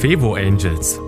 Fevo Angels,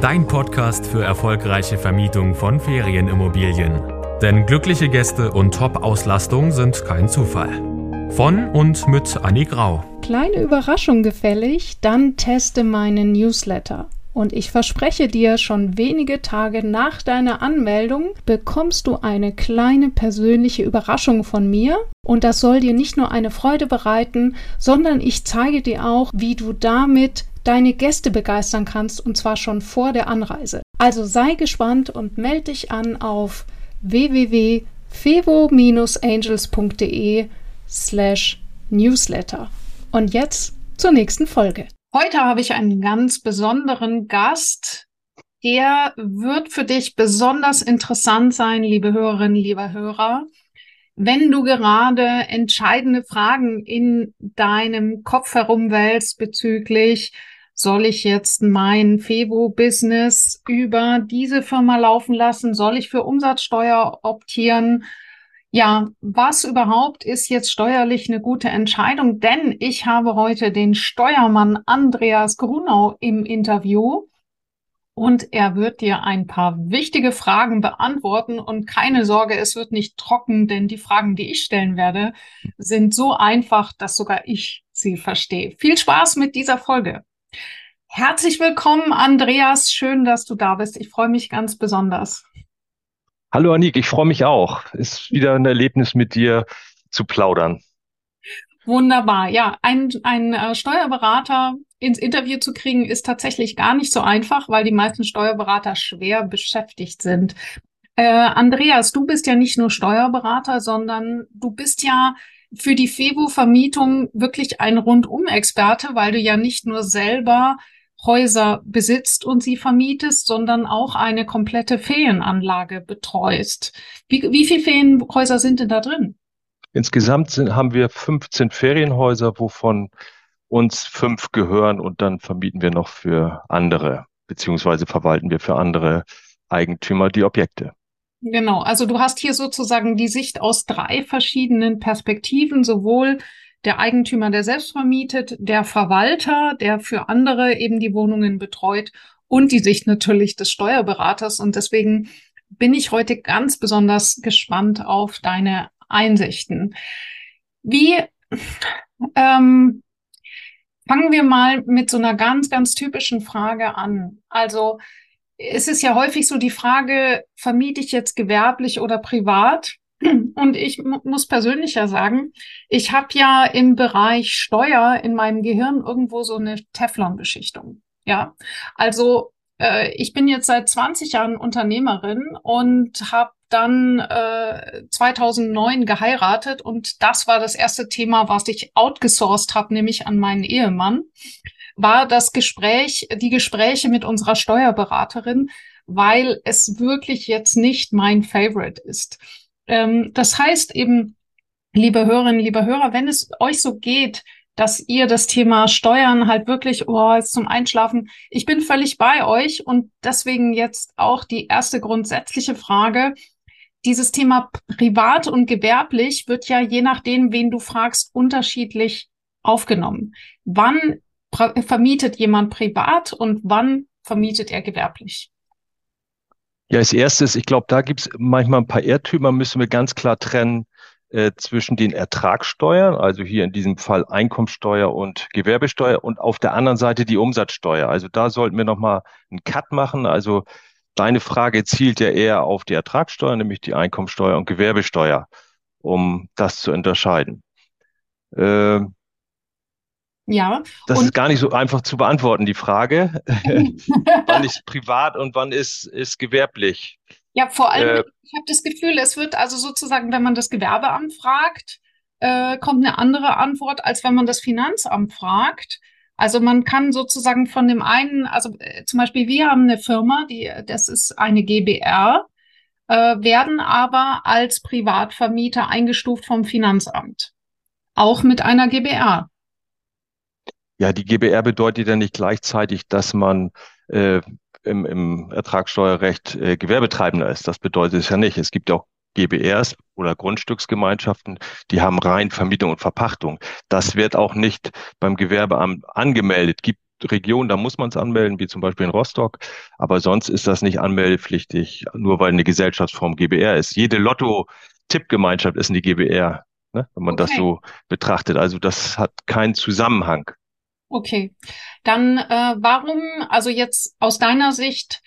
dein Podcast für erfolgreiche Vermietung von Ferienimmobilien. Denn glückliche Gäste und Top-Auslastung sind kein Zufall. Von und mit Annie Grau. Kleine Überraschung gefällig, dann teste meinen Newsletter. Und ich verspreche dir, schon wenige Tage nach deiner Anmeldung bekommst du eine kleine persönliche Überraschung von mir. Und das soll dir nicht nur eine Freude bereiten, sondern ich zeige dir auch, wie du damit deine Gäste begeistern kannst, und zwar schon vor der Anreise. Also sei gespannt und melde dich an auf www.fevo-angels.de slash newsletter. Und jetzt zur nächsten Folge. Heute habe ich einen ganz besonderen Gast. Der wird für dich besonders interessant sein, liebe Hörerinnen, lieber Hörer, wenn du gerade entscheidende Fragen in deinem Kopf herumwälzt bezüglich, soll ich jetzt mein Fevo-Business über diese Firma laufen lassen? Soll ich für Umsatzsteuer optieren? Ja, was überhaupt ist jetzt steuerlich eine gute Entscheidung? Denn ich habe heute den Steuermann Andreas Grunau im Interview und er wird dir ein paar wichtige Fragen beantworten und keine Sorge, es wird nicht trocken, denn die Fragen, die ich stellen werde, sind so einfach, dass sogar ich sie verstehe. Viel Spaß mit dieser Folge. Herzlich willkommen, Andreas. Schön, dass du da bist. Ich freue mich ganz besonders. Hallo Anik, ich freue mich auch. Ist wieder ein Erlebnis mit dir zu plaudern. Wunderbar. Ja, ein, ein äh, Steuerberater ins Interview zu kriegen, ist tatsächlich gar nicht so einfach, weil die meisten Steuerberater schwer beschäftigt sind. Äh, Andreas, du bist ja nicht nur Steuerberater, sondern du bist ja für die FEBO-Vermietung wirklich ein Rundum-Experte, weil du ja nicht nur selber Häuser besitzt und sie vermietest, sondern auch eine komplette Ferienanlage betreust. Wie, wie viele Ferienhäuser sind denn da drin? Insgesamt sind, haben wir 15 Ferienhäuser, wovon uns fünf gehören und dann vermieten wir noch für andere, beziehungsweise verwalten wir für andere Eigentümer die Objekte. Genau, also du hast hier sozusagen die Sicht aus drei verschiedenen Perspektiven, sowohl der Eigentümer, der selbst vermietet, der Verwalter, der für andere eben die Wohnungen betreut und die Sicht natürlich des Steuerberaters. Und deswegen bin ich heute ganz besonders gespannt auf deine Einsichten. Wie ähm, fangen wir mal mit so einer ganz, ganz typischen Frage an. Also es ist ja häufig so die Frage, vermiete ich jetzt gewerblich oder privat? Und ich muss persönlich ja sagen, ich habe ja im Bereich Steuer in meinem Gehirn irgendwo so eine Teflon-Beschichtung. Ja, also äh, ich bin jetzt seit 20 Jahren Unternehmerin und habe dann äh, 2009 geheiratet und das war das erste Thema, was ich outgesourced habe, nämlich an meinen Ehemann, war das Gespräch, die Gespräche mit unserer Steuerberaterin, weil es wirklich jetzt nicht mein Favorite ist. Ähm, das heißt eben, liebe Hörerinnen, liebe Hörer, wenn es euch so geht, dass ihr das Thema Steuern halt wirklich, oh, jetzt zum Einschlafen, ich bin völlig bei euch und deswegen jetzt auch die erste grundsätzliche Frage. Dieses Thema privat und gewerblich wird ja je nachdem, wen du fragst, unterschiedlich aufgenommen. Wann vermietet jemand privat und wann vermietet er gewerblich? Ja, als erstes, ich glaube, da gibt es manchmal ein paar Irrtümer, müssen wir ganz klar trennen äh, zwischen den Ertragssteuern, also hier in diesem Fall Einkommensteuer und Gewerbesteuer und auf der anderen Seite die Umsatzsteuer. Also da sollten wir nochmal einen Cut machen. Also deine Frage zielt ja eher auf die Ertragssteuer, nämlich die Einkommensteuer und Gewerbesteuer, um das zu unterscheiden. Äh, ja. Das und ist gar nicht so einfach zu beantworten, die Frage. wann ist privat und wann ist, ist gewerblich? Ja, vor allem, äh, ich habe das Gefühl, es wird also sozusagen, wenn man das Gewerbeamt fragt, äh, kommt eine andere Antwort, als wenn man das Finanzamt fragt. Also man kann sozusagen von dem einen, also äh, zum Beispiel wir haben eine Firma, die, das ist eine GBR, äh, werden aber als Privatvermieter eingestuft vom Finanzamt. Auch mit einer GBR. Ja, die GBR bedeutet ja nicht gleichzeitig, dass man äh, im, im Ertragssteuerrecht äh, Gewerbetreibender ist. Das bedeutet es ja nicht. Es gibt auch GBRs oder Grundstücksgemeinschaften, die haben rein Vermietung und Verpachtung. Das wird auch nicht beim Gewerbeamt angemeldet. Gibt Regionen, da muss man es anmelden, wie zum Beispiel in Rostock. Aber sonst ist das nicht anmeldepflichtig, nur weil eine Gesellschaftsform GBR ist. Jede Lotto-Tippgemeinschaft ist eine GBR, ne? wenn man okay. das so betrachtet. Also das hat keinen Zusammenhang. Okay, dann äh, warum, also jetzt aus deiner Sicht,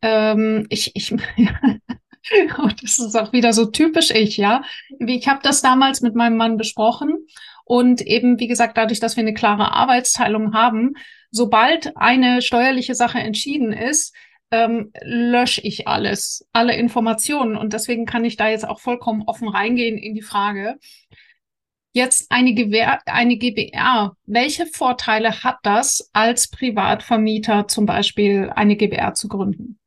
ähm, ich, ich, das ist auch wieder so typisch ich, ja. Ich habe das damals mit meinem Mann besprochen und eben, wie gesagt, dadurch, dass wir eine klare Arbeitsteilung haben, sobald eine steuerliche Sache entschieden ist, ähm, lösche ich alles, alle Informationen. Und deswegen kann ich da jetzt auch vollkommen offen reingehen in die Frage, Jetzt eine, Gewehr, eine GBR. Welche Vorteile hat das, als Privatvermieter zum Beispiel eine GBR zu gründen?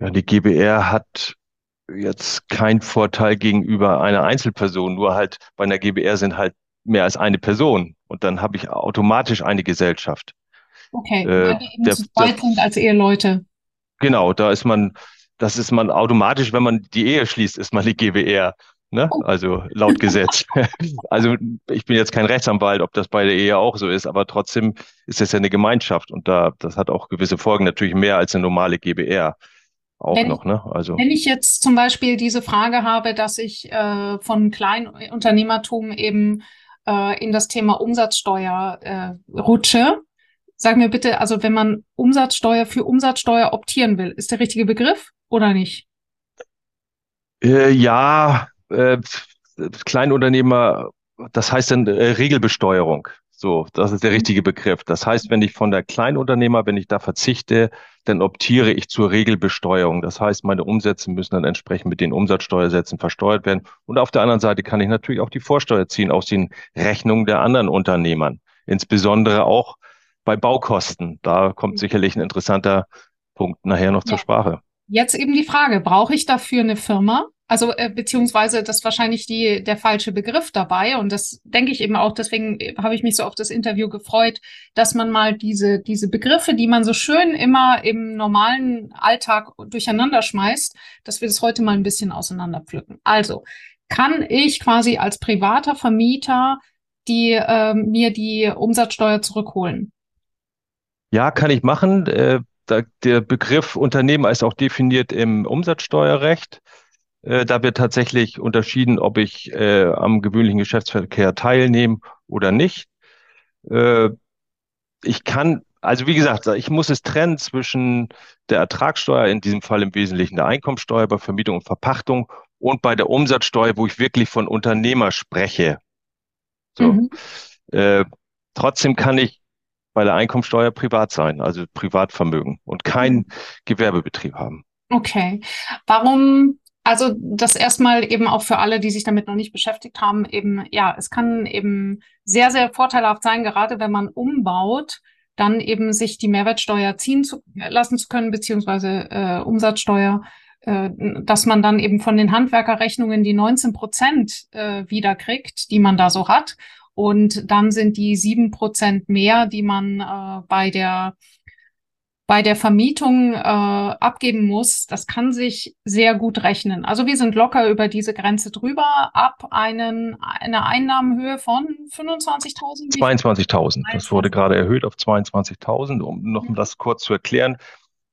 Ja, die GBR hat jetzt keinen Vorteil gegenüber einer Einzelperson, nur halt bei einer GBR sind halt mehr als eine Person und dann habe ich automatisch eine Gesellschaft. Okay, äh, weil die eben der, zu zweit sind als Eheleute. Genau, da ist man, das ist man automatisch, wenn man die Ehe schließt, ist man die GBR. Ne? Oh. Also laut Gesetz. also ich bin jetzt kein Rechtsanwalt, ob das bei der Ehe auch so ist, aber trotzdem ist es ja eine Gemeinschaft und da das hat auch gewisse Folgen, natürlich mehr als eine normale GBR auch wenn, noch. Ne? Also wenn ich jetzt zum Beispiel diese Frage habe, dass ich äh, von Kleinunternehmertum eben äh, in das Thema Umsatzsteuer äh, rutsche, sag mir bitte, also wenn man Umsatzsteuer für Umsatzsteuer optieren will, ist der richtige Begriff oder nicht? Äh, ja, äh, Kleinunternehmer, das heißt dann äh, Regelbesteuerung. So, das ist der mhm. richtige Begriff. Das heißt, wenn ich von der Kleinunternehmer, wenn ich da verzichte, dann optiere ich zur Regelbesteuerung. Das heißt, meine Umsätze müssen dann entsprechend mit den Umsatzsteuersätzen versteuert werden. Und auf der anderen Seite kann ich natürlich auch die Vorsteuer ziehen aus den Rechnungen der anderen Unternehmern. Insbesondere auch bei Baukosten. Da kommt mhm. sicherlich ein interessanter Punkt nachher noch ja. zur Sprache. Jetzt eben die Frage, brauche ich dafür eine Firma? Also äh, beziehungsweise das ist wahrscheinlich die, der falsche Begriff dabei. Und das denke ich eben auch, deswegen äh, habe ich mich so auf das Interview gefreut, dass man mal diese, diese Begriffe, die man so schön immer im normalen Alltag durcheinander schmeißt, dass wir das heute mal ein bisschen auseinanderpflücken. Also, kann ich quasi als privater Vermieter die äh, mir die Umsatzsteuer zurückholen? Ja, kann ich machen. Äh, der Begriff Unternehmer ist auch definiert im Umsatzsteuerrecht. Äh, da wird tatsächlich unterschieden, ob ich äh, am gewöhnlichen Geschäftsverkehr teilnehme oder nicht. Äh, ich kann, also wie gesagt, ich muss es trennen zwischen der Ertragssteuer, in diesem Fall im Wesentlichen der Einkommensteuer bei Vermietung und Verpachtung und bei der Umsatzsteuer, wo ich wirklich von Unternehmer spreche. So. Mhm. Äh, trotzdem kann ich bei der Einkommensteuer privat sein, also Privatvermögen und keinen mhm. Gewerbebetrieb haben. Okay. Warum also das erstmal eben auch für alle, die sich damit noch nicht beschäftigt haben, eben, ja, es kann eben sehr, sehr vorteilhaft sein, gerade wenn man umbaut, dann eben sich die Mehrwertsteuer ziehen zu, lassen zu können, beziehungsweise äh, Umsatzsteuer, äh, dass man dann eben von den Handwerkerrechnungen die 19 Prozent äh, wiederkriegt, die man da so hat. Und dann sind die sieben Prozent mehr, die man äh, bei der bei der Vermietung äh, abgeben muss, das kann sich sehr gut rechnen. Also wir sind locker über diese Grenze drüber, ab einen, einer Einnahmenhöhe von 25.000. 22.000. Das wurde gerade erhöht auf 22.000, um noch mhm. das kurz zu erklären.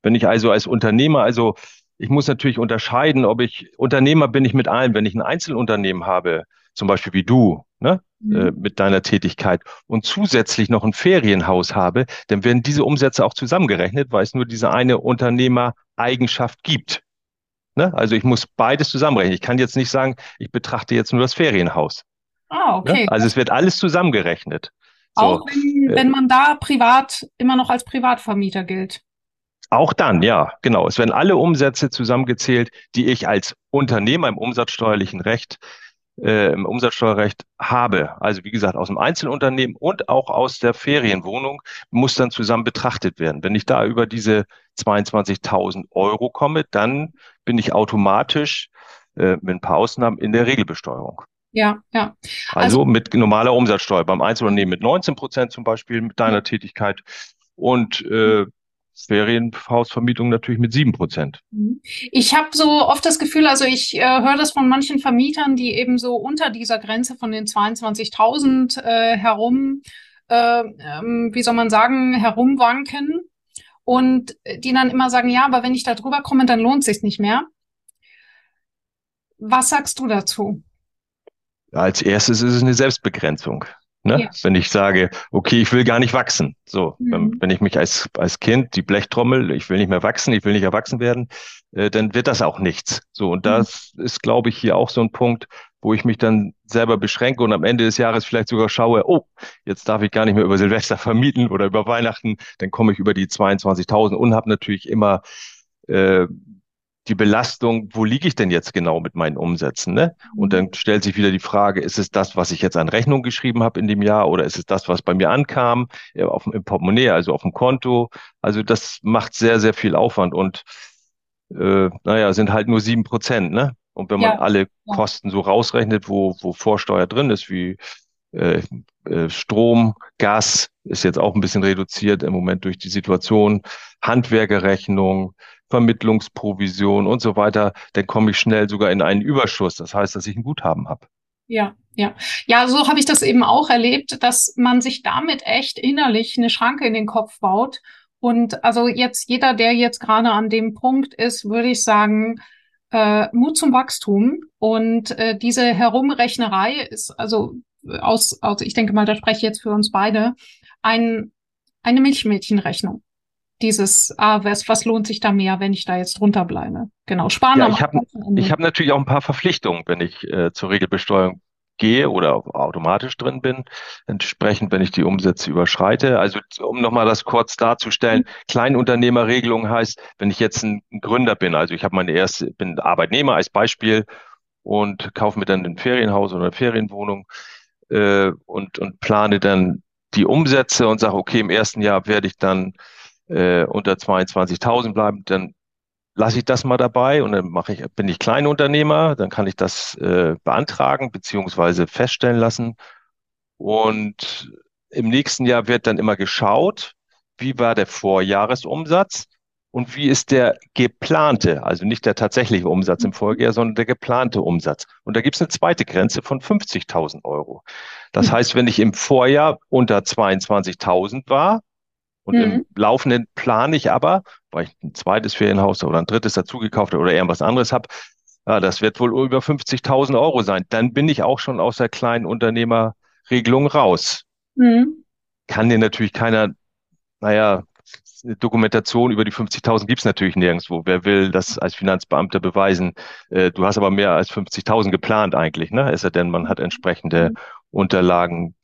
Wenn ich also als Unternehmer, also ich muss natürlich unterscheiden, ob ich Unternehmer bin ich mit allem. Wenn ich ein Einzelunternehmen habe, zum Beispiel wie du, ne, mhm. äh, mit deiner Tätigkeit und zusätzlich noch ein Ferienhaus habe, dann werden diese Umsätze auch zusammengerechnet, weil es nur diese eine Unternehmereigenschaft gibt. Ne? Also ich muss beides zusammenrechnen. Ich kann jetzt nicht sagen, ich betrachte jetzt nur das Ferienhaus. Ah, okay. Ne? Also es wird alles zusammengerechnet. Auch so, wenn, äh, wenn man da privat immer noch als Privatvermieter gilt. Auch dann, ja, genau. Es werden alle Umsätze zusammengezählt, die ich als Unternehmer im umsatzsteuerlichen Recht äh, im Umsatzsteuerrecht habe, also wie gesagt aus dem Einzelunternehmen und auch aus der Ferienwohnung, muss dann zusammen betrachtet werden. Wenn ich da über diese 22.000 Euro komme, dann bin ich automatisch äh, mit ein paar Ausnahmen in der Regelbesteuerung. Ja, ja. Also, also mit normaler Umsatzsteuer. Beim Einzelunternehmen mit 19 Prozent zum Beispiel mit deiner Tätigkeit und äh, Ferienhausvermietung natürlich mit sieben Prozent. Mhm. Ich habe so oft das Gefühl, also ich äh, höre das von manchen Vermietern, die eben so unter dieser Grenze von den 22.000 äh, herum äh, ähm, wie soll man sagen, herumwanken und die dann immer sagen, ja, aber wenn ich da drüber komme, dann lohnt sich nicht mehr. Was sagst du dazu? Als erstes ist es eine Selbstbegrenzung. Ne? Ja. Wenn ich sage, okay, ich will gar nicht wachsen. So, mhm. wenn ich mich als, als Kind, die Blechtrommel, ich will nicht mehr wachsen, ich will nicht erwachsen werden, äh, dann wird das auch nichts. So, und mhm. das ist, glaube ich, hier auch so ein Punkt, wo ich mich dann selber beschränke und am Ende des Jahres vielleicht sogar schaue, oh, jetzt darf ich gar nicht mehr über Silvester vermieten oder über Weihnachten, dann komme ich über die 22.000 und habe natürlich immer äh, die Belastung, wo liege ich denn jetzt genau mit meinen Umsätzen? Ne? Und dann stellt sich wieder die Frage, ist es das, was ich jetzt an Rechnung geschrieben habe in dem Jahr oder ist es das, was bei mir ankam äh, auf, im Portemonnaie, also auf dem Konto? Also das macht sehr, sehr viel Aufwand und äh, naja, sind halt nur sieben Prozent. Ne? Und wenn man ja, alle ja. Kosten so rausrechnet, wo, wo Vorsteuer drin ist, wie äh, äh, Strom, Gas ist jetzt auch ein bisschen reduziert im Moment durch die Situation, Handwerkerrechnung, Vermittlungsprovision und so weiter, dann komme ich schnell sogar in einen Überschuss. Das heißt, dass ich ein Guthaben habe. Ja, ja. Ja, so habe ich das eben auch erlebt, dass man sich damit echt innerlich eine Schranke in den Kopf baut. Und also jetzt jeder, der jetzt gerade an dem Punkt ist, würde ich sagen, äh, Mut zum Wachstum. Und äh, diese Herumrechnerei ist also aus, aus, ich denke mal, da spreche ich jetzt für uns beide, ein, eine Milchmädchenrechnung dieses, ah, was, was lohnt sich da mehr, wenn ich da jetzt drunter bleibe? Genau, sparen. Ja, ich habe hab natürlich auch ein paar Verpflichtungen, wenn ich äh, zur Regelbesteuerung gehe oder automatisch drin bin, entsprechend, wenn ich die Umsätze überschreite. Also um nochmal das kurz darzustellen, mhm. Kleinunternehmerregelung heißt, wenn ich jetzt ein Gründer bin, also ich habe meine erste, bin Arbeitnehmer als Beispiel und kaufe mir dann ein Ferienhaus oder eine Ferienwohnung äh, und, und plane dann die Umsätze und sage, okay, im ersten Jahr werde ich dann äh, unter 22.000 bleiben, dann lasse ich das mal dabei und dann mache ich, bin ich Kleinunternehmer, dann kann ich das äh, beantragen beziehungsweise feststellen lassen. Und im nächsten Jahr wird dann immer geschaut, wie war der Vorjahresumsatz und wie ist der geplante, also nicht der tatsächliche Umsatz im Folgejahr, sondern der geplante Umsatz. Und da gibt es eine zweite Grenze von 50.000 Euro. Das heißt, wenn ich im Vorjahr unter 22.000 war, und mhm. im laufenden plane ich aber, weil ich ein zweites Ferienhaus oder ein drittes dazugekauft habe oder irgendwas anderes habe, ja, das wird wohl über 50.000 Euro sein. Dann bin ich auch schon aus der kleinen Unternehmerregelung raus. Mhm. Kann dir natürlich keiner, naja, Dokumentation über die 50.000 gibt's natürlich nirgendwo. Wer will das als Finanzbeamter beweisen? Äh, du hast aber mehr als 50.000 geplant eigentlich, ne? Es sei denn, man hat entsprechende mhm. Unterlagen,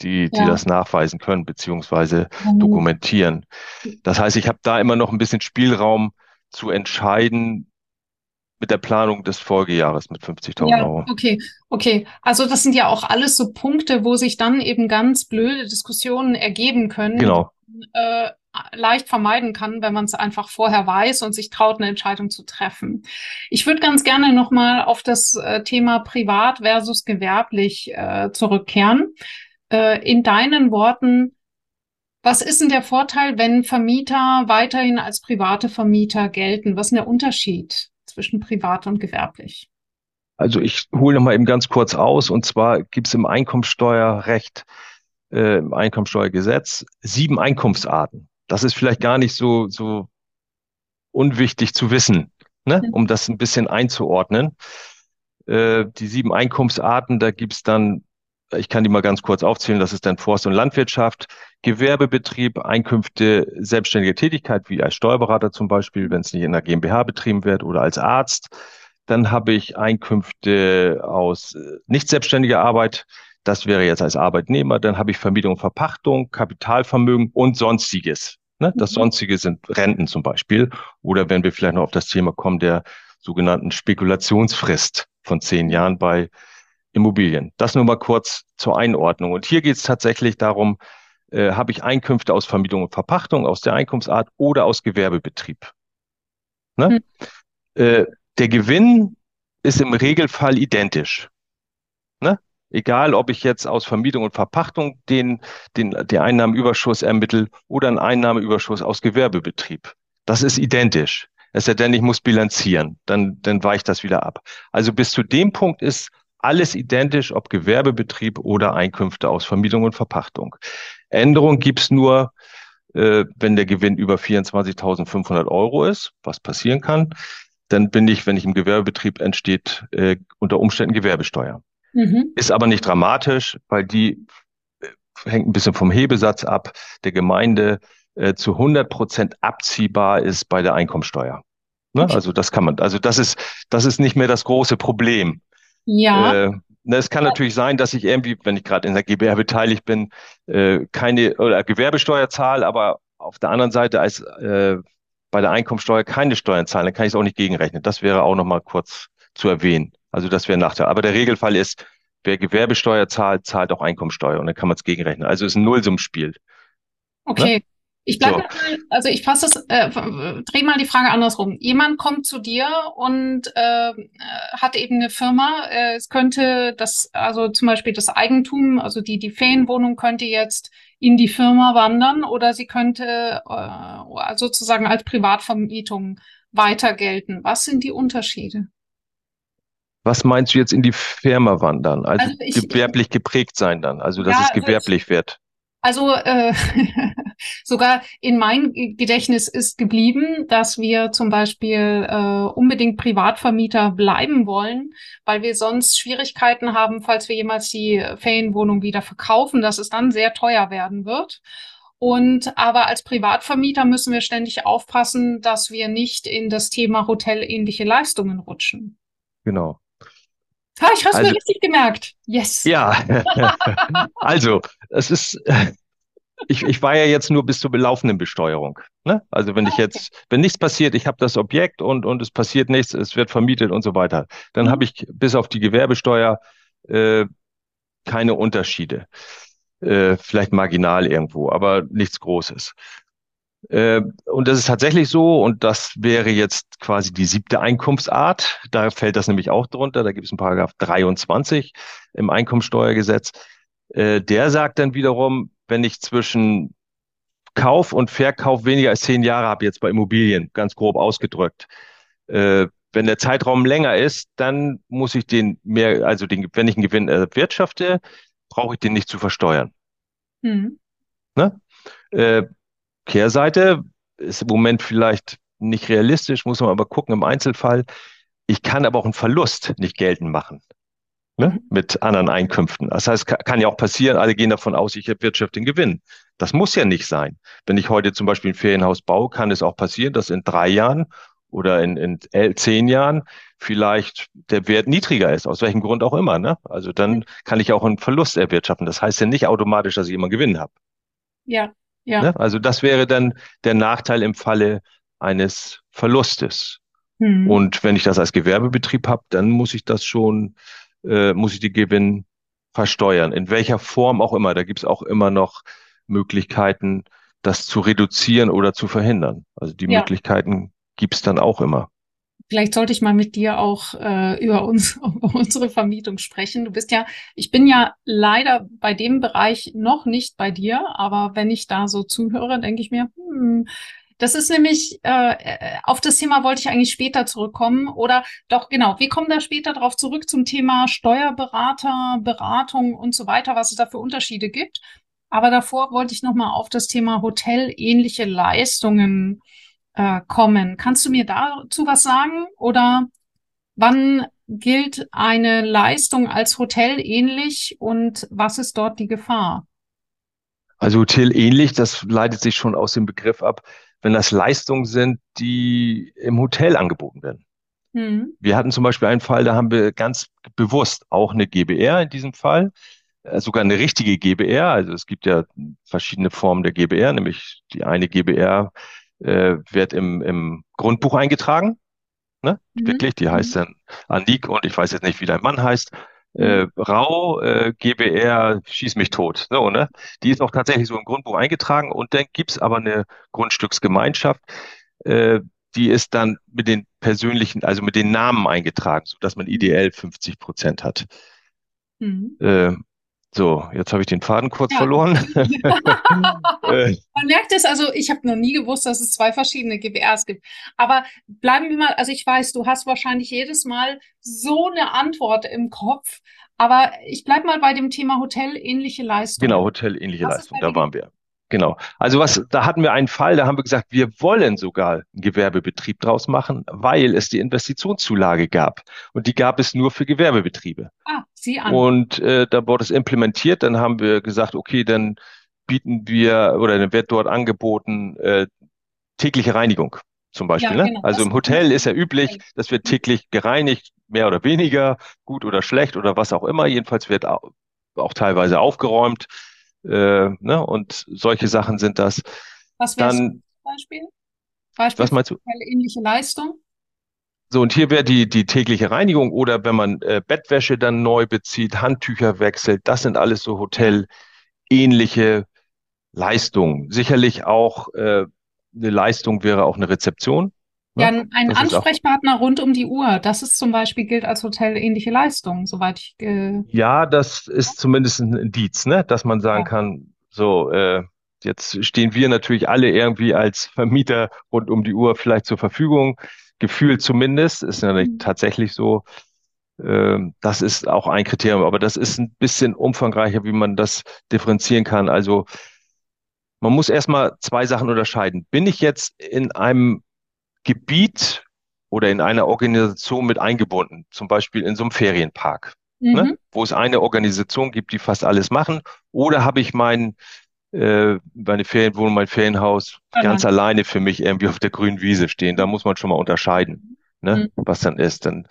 die, die ja. das nachweisen können, beziehungsweise mhm. dokumentieren. Das heißt, ich habe da immer noch ein bisschen Spielraum zu entscheiden mit der Planung des Folgejahres mit 50.000 ja, Euro. Okay, okay. Also das sind ja auch alles so Punkte, wo sich dann eben ganz blöde Diskussionen ergeben können. Genau. Äh, leicht vermeiden kann, wenn man es einfach vorher weiß und sich traut, eine Entscheidung zu treffen. Ich würde ganz gerne nochmal auf das äh, Thema privat versus gewerblich äh, zurückkehren äh, in deinen Worten, was ist denn der Vorteil, wenn Vermieter weiterhin als private Vermieter gelten? Was ist denn der Unterschied zwischen privat und gewerblich? Also ich hole noch mal eben ganz kurz aus. Und zwar gibt es im Einkommensteuerrecht, äh, im Einkommensteuergesetz sieben Einkunftsarten. Das ist vielleicht gar nicht so, so unwichtig zu wissen, ne? um das ein bisschen einzuordnen. Äh, die sieben Einkunftsarten, da gibt es dann ich kann die mal ganz kurz aufzählen. Das ist dann Forst- und Landwirtschaft, Gewerbebetrieb, Einkünfte, selbstständige Tätigkeit, wie als Steuerberater zum Beispiel, wenn es nicht in der GmbH betrieben wird oder als Arzt. Dann habe ich Einkünfte aus äh, nicht selbstständiger Arbeit. Das wäre jetzt als Arbeitnehmer. Dann habe ich Vermietung und Verpachtung, Kapitalvermögen und Sonstiges. Ne? Das mhm. Sonstige sind Renten zum Beispiel. Oder wenn wir vielleicht noch auf das Thema kommen, der sogenannten Spekulationsfrist von zehn Jahren bei Immobilien. Das nur mal kurz zur Einordnung. Und hier geht es tatsächlich darum, äh, habe ich Einkünfte aus Vermietung und Verpachtung, aus der Einkunftsart oder aus Gewerbebetrieb. Ne? Mhm. Äh, der Gewinn ist im Regelfall identisch. Ne? Egal, ob ich jetzt aus Vermietung und Verpachtung den, den, den Einnahmenüberschuss ermittel oder einen Einnahmeüberschuss aus Gewerbebetrieb. Das ist identisch. Es sei denn, ich muss bilanzieren, dann, dann weicht das wieder ab. Also bis zu dem Punkt ist alles identisch, ob Gewerbebetrieb oder Einkünfte aus Vermietung und Verpachtung. Änderung gibt's nur, äh, wenn der Gewinn über 24.500 Euro ist, was passieren kann. Dann bin ich, wenn ich im Gewerbebetrieb entsteht, äh, unter Umständen Gewerbesteuer. Mhm. Ist aber nicht dramatisch, weil die äh, hängt ein bisschen vom Hebesatz ab der Gemeinde äh, zu 100 Prozent abziehbar ist bei der Einkommensteuer. Ne? Okay. Also das kann man, also das ist, das ist nicht mehr das große Problem. Ja. Äh, ne, es kann natürlich sein, dass ich irgendwie, wenn ich gerade in der GbR beteiligt bin, äh, keine oder Gewerbesteuer zahle, aber auf der anderen Seite als äh, bei der Einkommensteuer keine Steuern zahlen, dann kann ich es auch nicht gegenrechnen. Das wäre auch nochmal kurz zu erwähnen. Also das wäre ein Nachteil. Aber der Regelfall ist, wer Gewerbesteuer zahlt, zahlt auch Einkommensteuer und dann kann man es gegenrechnen. Also es ist ein Nullsummspiel. Okay. Ne? Ich bleibe so. mal, also ich fasse es, äh, dreh mal die Frage andersrum. Jemand kommt zu dir und äh, hat eben eine Firma. Äh, es könnte das, also zum Beispiel das Eigentum, also die die Ferienwohnung könnte jetzt in die Firma wandern oder sie könnte äh, sozusagen als Privatvermietung weiter gelten. Was sind die Unterschiede? Was meinst du jetzt in die Firma wandern? Also, also ich, gewerblich geprägt sein dann, also dass ja, es gewerblich also ich, wird. Also äh, sogar in mein Gedächtnis ist geblieben, dass wir zum Beispiel äh, unbedingt Privatvermieter bleiben wollen, weil wir sonst Schwierigkeiten haben, falls wir jemals die Ferienwohnung wieder verkaufen, dass es dann sehr teuer werden wird. Und aber als Privatvermieter müssen wir ständig aufpassen, dass wir nicht in das Thema hotelähnliche Leistungen rutschen. Genau. Ha, ich habe es also, mir richtig gemerkt. Yes. Ja, also es ist, ich, ich war ja jetzt nur bis zur belaufenden Besteuerung. Ne? Also wenn ich ah, jetzt, wenn nichts passiert, ich habe das Objekt und, und es passiert nichts, es wird vermietet und so weiter, dann mhm. habe ich bis auf die Gewerbesteuer äh, keine Unterschiede. Äh, vielleicht marginal irgendwo, aber nichts Großes. Äh, und das ist tatsächlich so, und das wäre jetzt quasi die siebte Einkunftsart. Da fällt das nämlich auch drunter. Da gibt es einen Paragraph 23 im Einkommensteuergesetz. Äh, der sagt dann wiederum, wenn ich zwischen Kauf und Verkauf weniger als zehn Jahre habe, jetzt bei Immobilien, ganz grob ausgedrückt. Äh, wenn der Zeitraum länger ist, dann muss ich den mehr, also den, wenn ich einen Gewinn erwirtschafte, brauche ich den nicht zu versteuern. Mhm. Ne? Äh, Kehrseite ist im Moment vielleicht nicht realistisch, muss man aber gucken im Einzelfall. Ich kann aber auch einen Verlust nicht geltend machen ne? Mhm. mit anderen Einkünften. Das heißt, kann ja auch passieren, alle gehen davon aus, ich erwirtschafte den Gewinn. Das muss ja nicht sein. Wenn ich heute zum Beispiel ein Ferienhaus baue, kann es auch passieren, dass in drei Jahren oder in, in zehn Jahren vielleicht der Wert niedriger ist, aus welchem Grund auch immer. Ne? Also dann kann ich auch einen Verlust erwirtschaften. Das heißt ja nicht automatisch, dass ich immer Gewinn habe. Ja. Ja. Ne? Also das wäre dann der Nachteil im Falle eines Verlustes. Hm. Und wenn ich das als Gewerbebetrieb habe, dann muss ich das schon, äh, muss ich die Gewinn versteuern. In welcher Form auch immer. Da gibt es auch immer noch Möglichkeiten, das zu reduzieren oder zu verhindern. Also die ja. Möglichkeiten gibt es dann auch immer. Vielleicht sollte ich mal mit dir auch äh, über, uns, über unsere Vermietung sprechen. Du bist ja, ich bin ja leider bei dem Bereich noch nicht bei dir, aber wenn ich da so zuhöre, denke ich mir, hm, das ist nämlich, äh, äh, auf das Thema wollte ich eigentlich später zurückkommen. Oder doch, genau, wir kommen da später drauf zurück zum Thema Steuerberater, Beratung und so weiter, was es da für Unterschiede gibt. Aber davor wollte ich nochmal auf das Thema hotelähnliche Leistungen äh, kommen. Kannst du mir dazu was sagen? Oder wann gilt eine Leistung als Hotel ähnlich und was ist dort die Gefahr? Also Hotel ähnlich, das leitet sich schon aus dem Begriff ab, wenn das Leistungen sind, die im Hotel angeboten werden. Mhm. Wir hatten zum Beispiel einen Fall, da haben wir ganz bewusst auch eine GBR in diesem Fall, äh, sogar eine richtige GBR. Also es gibt ja verschiedene Formen der GBR, nämlich die eine GBR äh, wird im, im Grundbuch eingetragen. Ne? Mhm. Wirklich, die heißt mhm. dann Anik und ich weiß jetzt nicht, wie dein Mann heißt. Äh, mhm. Rau, äh, GBR, schieß mich tot. So, ne? Die ist auch tatsächlich so im Grundbuch eingetragen und dann gibt's aber eine Grundstücksgemeinschaft, äh, die ist dann mit den persönlichen, also mit den Namen eingetragen, so dass man ideell 50 Prozent hat. Mhm. So, jetzt habe ich den Faden kurz ja. verloren. Äh. Man merkt es, also ich habe noch nie gewusst, dass es zwei verschiedene GBRs gibt. Aber bleiben wir mal, also ich weiß, du hast wahrscheinlich jedes Mal so eine Antwort im Kopf. Aber ich bleibe mal bei dem Thema hotelähnliche Leistung. Genau, hotelähnliche Leistung, da waren wir. Genau. Also was, da hatten wir einen Fall, da haben wir gesagt, wir wollen sogar einen Gewerbebetrieb draus machen, weil es die Investitionszulage gab. Und die gab es nur für Gewerbebetriebe. Ah, Sie an. Und äh, da wurde es implementiert. Dann haben wir gesagt, okay, dann bieten wir oder dann wird dort angeboten äh, tägliche Reinigung zum Beispiel. Ja, ne? genau. Also im Hotel ist ja üblich, das wird täglich gereinigt, mehr oder weniger, gut oder schlecht oder was auch immer. Jedenfalls wird auch, auch teilweise aufgeräumt. Äh, ne? Und solche Sachen sind das. Was wäre zum Beispiel? Beispiel was meinst du? Ähnliche Leistung? So, und hier wäre die, die tägliche Reinigung oder wenn man äh, Bettwäsche dann neu bezieht, Handtücher wechselt, das sind alles so hotelähnliche Leistungen. Sicherlich auch äh, eine Leistung wäre auch eine Rezeption. Ne? Ja, ein das Ansprechpartner rund um die Uhr, das ist zum Beispiel gilt als hotelähnliche Leistung, soweit ich. Äh ja, das ist zumindest ein Indiz, ne? dass man sagen ja. kann, so, äh, jetzt stehen wir natürlich alle irgendwie als Vermieter rund um die Uhr vielleicht zur Verfügung. Gefühlt zumindest, ist ja nicht mhm. tatsächlich so. Äh, das ist auch ein Kriterium, aber das ist ein bisschen umfangreicher, wie man das differenzieren kann. Also man muss erstmal zwei Sachen unterscheiden. Bin ich jetzt in einem Gebiet oder in einer Organisation mit eingebunden, zum Beispiel in so einem Ferienpark, ne, mhm. ne, wo es eine Organisation gibt, die fast alles machen, oder habe ich mein äh, meine Ferienwohnung, mein Ferienhaus mhm. ganz alleine für mich irgendwie auf der grünen Wiese stehen. Da muss man schon mal unterscheiden, ne, mhm. was dann ist. Dann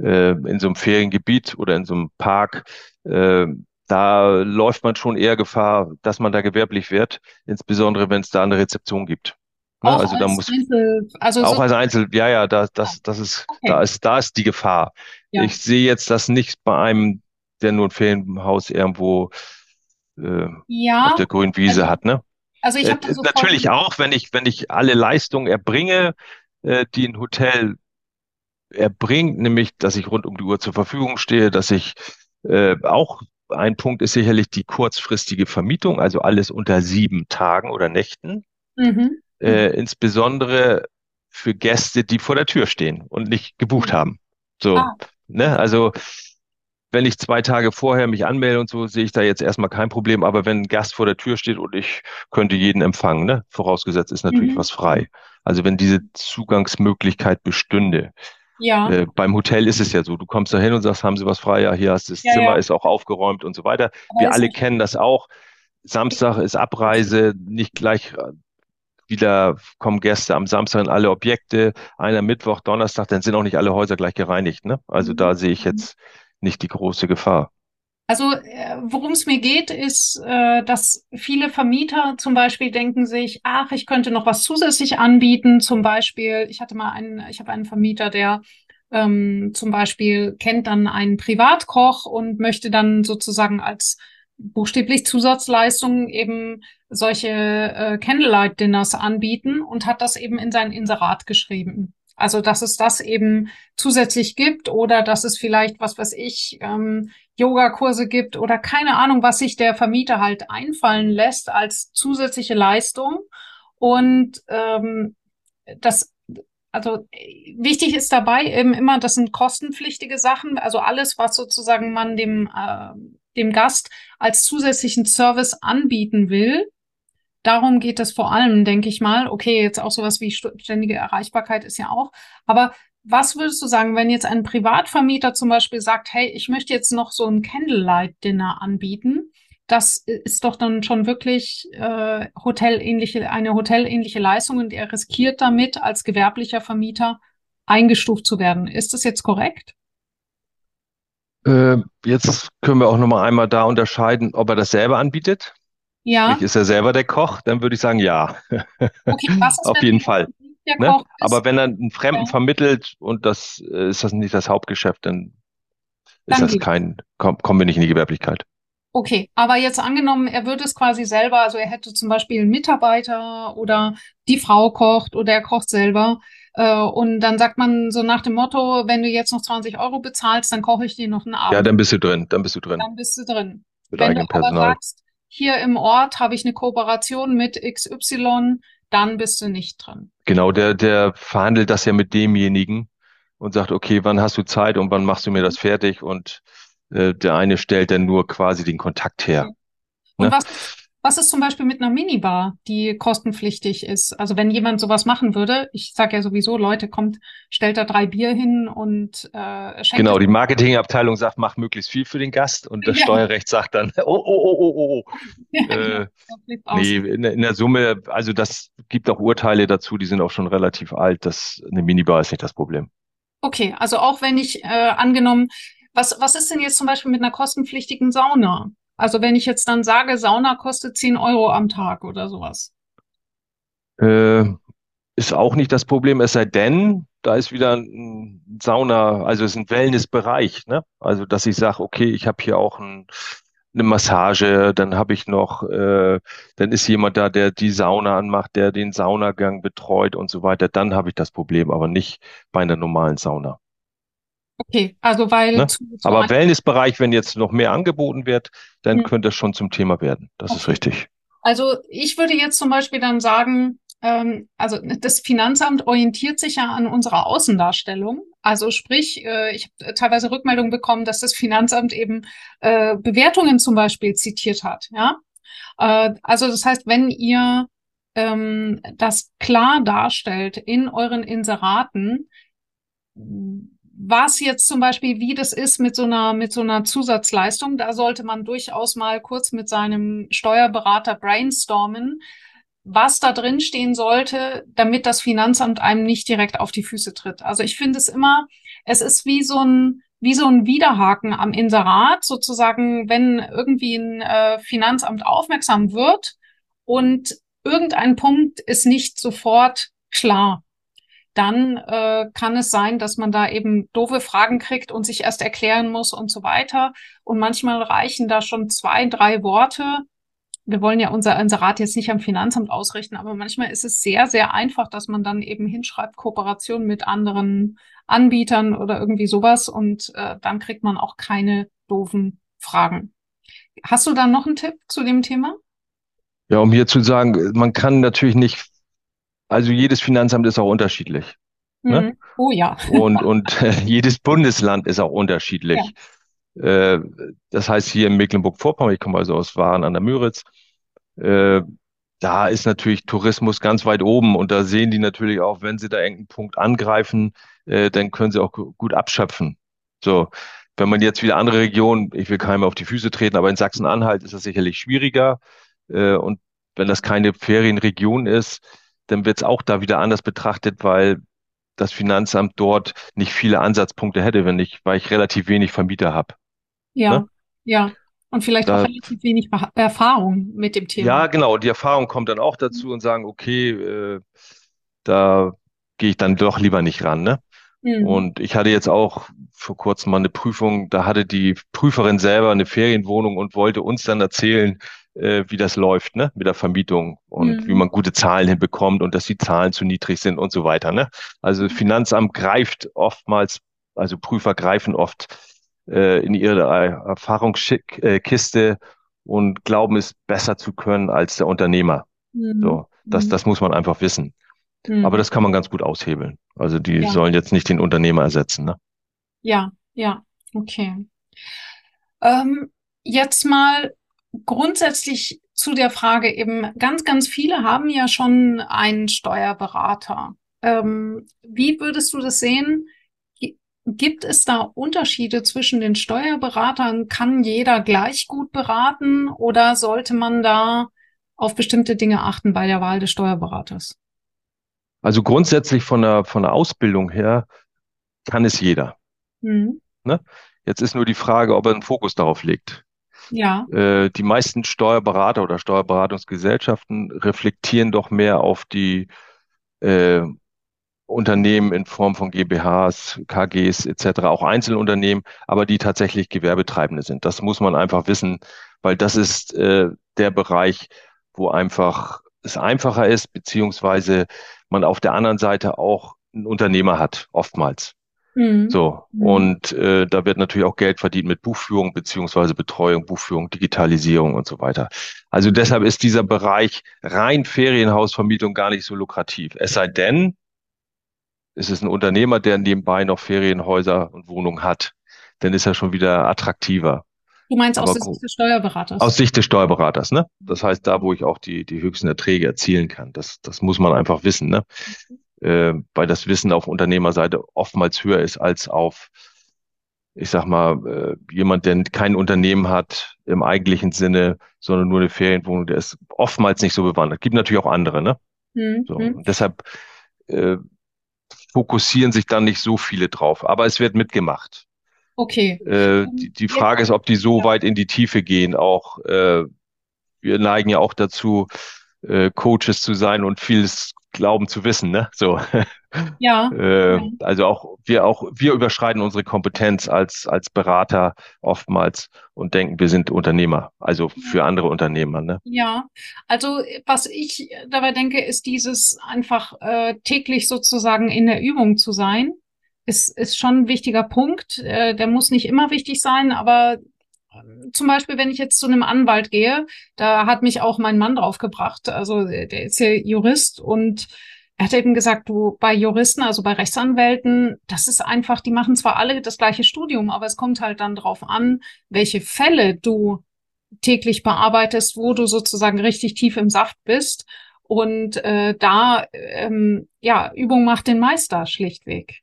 äh, in so einem Feriengebiet oder in so einem Park, äh, da läuft man schon eher Gefahr, dass man da gewerblich wird, insbesondere wenn es da eine Rezeption gibt. Ne? Auch also da muss Einzel, also auch so als Einzel, ja, ja, da, das, das ist, okay. da ist, da ist die Gefahr. Ja. Ich sehe jetzt das nicht bei einem, der nur ein Ferienhaus irgendwo äh, ja. auf der grünen Wiese also, hat, ne? Also ich habe äh, natürlich auch, wenn ich, wenn ich alle Leistungen erbringe, äh, die ein Hotel erbringt, nämlich, dass ich rund um die Uhr zur Verfügung stehe, dass ich äh, auch ein Punkt ist sicherlich die kurzfristige Vermietung, also alles unter sieben Tagen oder Nächten. Mhm äh, insbesondere für Gäste, die vor der Tür stehen und nicht gebucht mhm. haben. So, ah. ne? Also wenn ich zwei Tage vorher mich anmelde und so, sehe ich da jetzt erstmal kein Problem. Aber wenn ein Gast vor der Tür steht und ich könnte jeden empfangen, ne? vorausgesetzt ist natürlich mhm. was frei. Also wenn diese Zugangsmöglichkeit bestünde. Ja. Äh, beim Hotel ist es ja so, du kommst da hin und sagst, haben Sie was frei? Ja, hier hast du das ja, Zimmer, ja. ist auch aufgeräumt und so weiter. Aber Wir alle kennen das auch. Samstag ist Abreise, nicht gleich wieder kommen Gäste am Samstag in alle Objekte, einer Mittwoch, Donnerstag, dann sind auch nicht alle Häuser gleich gereinigt. Ne? Also da sehe ich jetzt nicht die große Gefahr. Also äh, worum es mir geht, ist, äh, dass viele Vermieter zum Beispiel denken sich, ach, ich könnte noch was zusätzlich anbieten. Zum Beispiel, ich hatte mal einen, ich habe einen Vermieter, der ähm, zum Beispiel kennt dann einen Privatkoch und möchte dann sozusagen als buchstäblich Zusatzleistungen eben solche äh, Candlelight-Dinners anbieten und hat das eben in sein Inserat geschrieben. Also, dass es das eben zusätzlich gibt oder dass es vielleicht, was weiß ich, ähm, Yogakurse gibt oder keine Ahnung, was sich der Vermieter halt einfallen lässt als zusätzliche Leistung. Und ähm, das, also wichtig ist dabei eben immer, das sind kostenpflichtige Sachen, also alles, was sozusagen man dem äh, dem Gast als zusätzlichen Service anbieten will. Darum geht es vor allem, denke ich mal. Okay, jetzt auch sowas wie ständige Erreichbarkeit ist ja auch. Aber was würdest du sagen, wenn jetzt ein Privatvermieter zum Beispiel sagt, hey, ich möchte jetzt noch so ein Candlelight-Dinner anbieten? Das ist doch dann schon wirklich äh, hotelähnliche, eine hotelähnliche Leistung und er riskiert damit, als gewerblicher Vermieter eingestuft zu werden. Ist das jetzt korrekt? Äh, jetzt können wir auch nochmal einmal da unterscheiden, ob er das selber anbietet. Ja. Ist er selber der Koch? Dann würde ich sagen, ja. Okay, was ist, Auf jeden Fall. Ne? Aber wenn er einen Fremden ja. vermittelt und das äh, ist das nicht das Hauptgeschäft, dann ist dann das kein, komm, kommen wir nicht in die Gewerblichkeit. Okay, aber jetzt angenommen, er würde es quasi selber, also er hätte zum Beispiel einen Mitarbeiter oder die Frau kocht oder er kocht selber. Äh, und dann sagt man so nach dem Motto, wenn du jetzt noch 20 Euro bezahlst, dann koche ich dir noch einen Abend. Ja, dann bist du drin, dann bist du drin. Dann bist du drin. mit Wenn eigenem du aber Personal. sagst, hier im Ort habe ich eine Kooperation mit XY, dann bist du nicht drin. Genau, der, der verhandelt das ja mit demjenigen und sagt, okay, wann hast du Zeit und wann machst du mir das fertig? Und äh, der eine stellt dann nur quasi den Kontakt her. Und Ne? was, was ist zum Beispiel mit einer Minibar, die kostenpflichtig ist? Also wenn jemand sowas machen würde, ich sage ja sowieso, Leute, kommt, stellt da drei Bier hin und äh, schenkt Genau, die Marketingabteilung sagt, mach möglichst viel für den Gast und das Ja. Steuerrecht sagt dann, oh, oh, oh, oh, oh. Ja, Äh, genau. Nee, in, der- in der Summe, also das gibt auch Urteile dazu, die sind auch schon relativ alt. Das, eine Minibar ist nicht das Problem. Okay, also auch wenn ich äh, angenommen, was, was ist denn jetzt zum Beispiel mit einer kostenpflichtigen Sauna? Also wenn ich jetzt dann sage, Sauna kostet 10 Euro am Tag oder sowas. Äh, ist auch nicht das Problem, es sei denn, da ist wieder ein Sauna, also es ist ein Wellnessbereich, ne? Also dass ich sage, okay, ich habe hier auch ein, eine Massage, dann habe ich noch, äh, dann ist jemand da, der die Sauna anmacht, der den Saunagang betreut und so weiter, dann habe ich das Problem, aber nicht bei einer normalen Sauna. Okay, also weil Ne? Aber Wellnessbereich, wenn jetzt noch mehr angeboten wird, dann Hm. könnte es schon zum Thema werden. Das ist Okay. richtig. Also ich würde jetzt zum Beispiel dann sagen, ähm, also das Finanzamt orientiert sich ja an unserer Außendarstellung. Also sprich, äh, ich habe teilweise Rückmeldungen bekommen, dass das Finanzamt eben äh, Bewertungen zum Beispiel zitiert hat. Ja, äh, also das heißt, wenn ihr ähm, das klar darstellt in euren Inseraten, was jetzt zum Beispiel, wie das ist mit so einer, mit so einer Zusatzleistung, da sollte man durchaus mal kurz mit seinem Steuerberater brainstormen, was da drin stehen sollte, damit das Finanzamt einem nicht direkt auf die Füße tritt. Also ich finde es immer, es ist wie so ein, wie so ein Widerhaken am Inserat, sozusagen, wenn irgendwie ein äh, Finanzamt aufmerksam wird und irgendein Punkt ist nicht sofort klar dann äh, kann es sein, dass man da eben doofe Fragen kriegt und sich erst erklären muss und so weiter. Und manchmal reichen da schon zwei, drei Worte. Wir wollen ja unser Inserat jetzt nicht am Finanzamt ausrichten, aber manchmal ist es sehr, sehr einfach, dass man dann eben hinschreibt, Kooperation mit anderen Anbietern oder irgendwie sowas und äh, dann kriegt man auch keine doofen Fragen. Hast du da noch einen Tipp zu dem Thema? Ja, um hier zu sagen, man kann natürlich nicht, also jedes Finanzamt ist auch unterschiedlich. Ne? Mhm. Oh ja. Und, und äh, jedes Bundesland ist auch unterschiedlich. Äh, das heißt, hier in Mecklenburg-Vorpommern, ich komme also aus Waren an der Müritz, äh, da ist natürlich Tourismus ganz weit oben und da sehen die natürlich auch, wenn sie da irgendeinen Punkt angreifen, äh, dann können sie auch gu- gut abschöpfen. So, wenn man jetzt wieder andere Regionen, ich will keinem auf die Füße treten, aber in Sachsen-Anhalt ist das sicherlich schwieriger. Äh, und wenn das keine Ferienregion ist, dann wird es auch da wieder anders betrachtet, weil das Finanzamt dort nicht viele Ansatzpunkte hätte, wenn ich, weil ich relativ wenig Vermieter habe. Ja, Ne? ja. Und vielleicht Da- auch relativ wenig Erfahrung mit dem Thema. Ja, genau. Die Erfahrung kommt dann auch dazu und sagen, okay, äh, da gehe ich dann doch lieber nicht ran, ne? Mhm. Und ich hatte jetzt auch vor kurzem mal eine Prüfung, da hatte die Prüferin selber eine Ferienwohnung und wollte uns dann erzählen, äh, wie das läuft, ne, mit der Vermietung und Mhm. wie man gute Zahlen hinbekommt und dass die Zahlen zu niedrig sind und so weiter, ne? Also das Finanzamt greift oftmals, also Prüfer greifen oft äh, in ihre Erfahrungskiste und glauben es besser zu können als der Unternehmer. Mhm. So, das, Mhm. das muss man einfach wissen. Mhm. Aber das kann man ganz gut aushebeln. Also die Ja. sollen jetzt nicht den Unternehmer ersetzen, ne? Ja, ja, okay. Ähm, jetzt mal grundsätzlich zu der Frage eben, ganz, ganz viele haben ja schon einen Steuerberater. Ähm, wie würdest du das sehen? Gi- Gibt es da Unterschiede zwischen den Steuerberatern? Kann jeder gleich gut beraten oder sollte man da auf bestimmte Dinge achten bei der Wahl des Steuerberaters? Also grundsätzlich von der, von der Ausbildung her kann es jeder. Mhm. Jetzt ist nur die Frage, ob er einen Fokus darauf legt. Ja, Äh, die meisten Steuerberater oder Steuerberatungsgesellschaften reflektieren doch mehr auf die äh, Unternehmen in Form von GmbHs, KGs etc., auch Einzelunternehmen, aber die tatsächlich Gewerbetreibende sind. Das muss man einfach wissen, weil das ist äh, der Bereich, wo einfach es einfacher ist, beziehungsweise man auf der anderen Seite auch einen Unternehmer hat, oftmals. Mhm. So, mhm. und äh, da wird natürlich auch Geld verdient mit Buchführung beziehungsweise Betreuung, Buchführung, Digitalisierung und so weiter. Also deshalb ist dieser Bereich rein Ferienhausvermietung gar nicht so lukrativ. Es sei denn, es ist ein Unternehmer, der nebenbei noch Ferienhäuser und Wohnungen hat. Dann ist er schon wieder attraktiver. Du meinst Aber aus Sicht des Steuerberaters? Aus Sicht des Steuerberaters, ne? Das heißt, da, wo ich auch die, die höchsten Erträge erzielen kann. Das, das muss man einfach wissen, ne? Äh, weil das Wissen auf Unternehmerseite oftmals höher ist als auf, ich sag mal, äh, jemand, der kein Unternehmen hat im eigentlichen Sinne, sondern nur eine Ferienwohnung, der ist oftmals nicht so bewandert. Gibt natürlich auch andere, ne? Mhm. So, und deshalb äh, fokussieren sich dann nicht so viele drauf. Aber es wird mitgemacht. Okay. Äh, die, die Frage ist, ob die so weit in die Tiefe gehen. Auch äh, wir neigen ja auch dazu, äh, Coaches zu sein und vieles glauben zu wissen, ne? So. Ja. äh, also auch wir auch wir überschreiten unsere Kompetenz als als Berater oftmals und denken, wir sind Unternehmer, also für andere Unternehmer, ne? Ja. Also was ich dabei denke, ist dieses einfach äh, täglich sozusagen in der Übung zu sein ist, ist schon ein wichtiger Punkt. Äh, der muss nicht immer wichtig sein, aber zum Beispiel, wenn ich jetzt zu einem Anwalt gehe, da hat mich auch mein Mann draufgebracht. Also der ist ja Jurist und er hat eben gesagt, du bei Juristen, also bei Rechtsanwälten, das ist einfach, die machen zwar alle das gleiche Studium, aber es kommt halt dann drauf an, welche Fälle du täglich bearbeitest, wo du sozusagen richtig tief im Saft bist. Und äh, da, ähm, ja, Übung macht den Meister schlichtweg.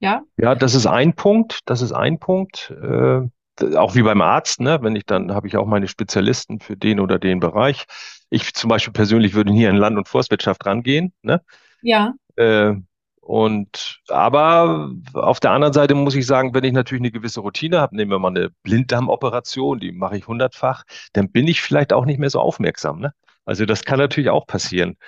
Ja? Ja, das ist ein Punkt. Das ist ein Punkt. Äh, auch wie beim Arzt, ne? Wenn ich dann habe ich auch meine Spezialisten für den oder den Bereich. Ich zum Beispiel persönlich würde hier in Land- und Forstwirtschaft rangehen, ne? Ja. Äh, und aber auf der anderen Seite muss ich sagen, wenn ich natürlich eine gewisse Routine habe, nehmen wir mal eine Blinddarmoperation, die mache ich hundertfach, dann bin ich vielleicht auch nicht mehr so aufmerksam. Ne? Also das kann natürlich auch passieren.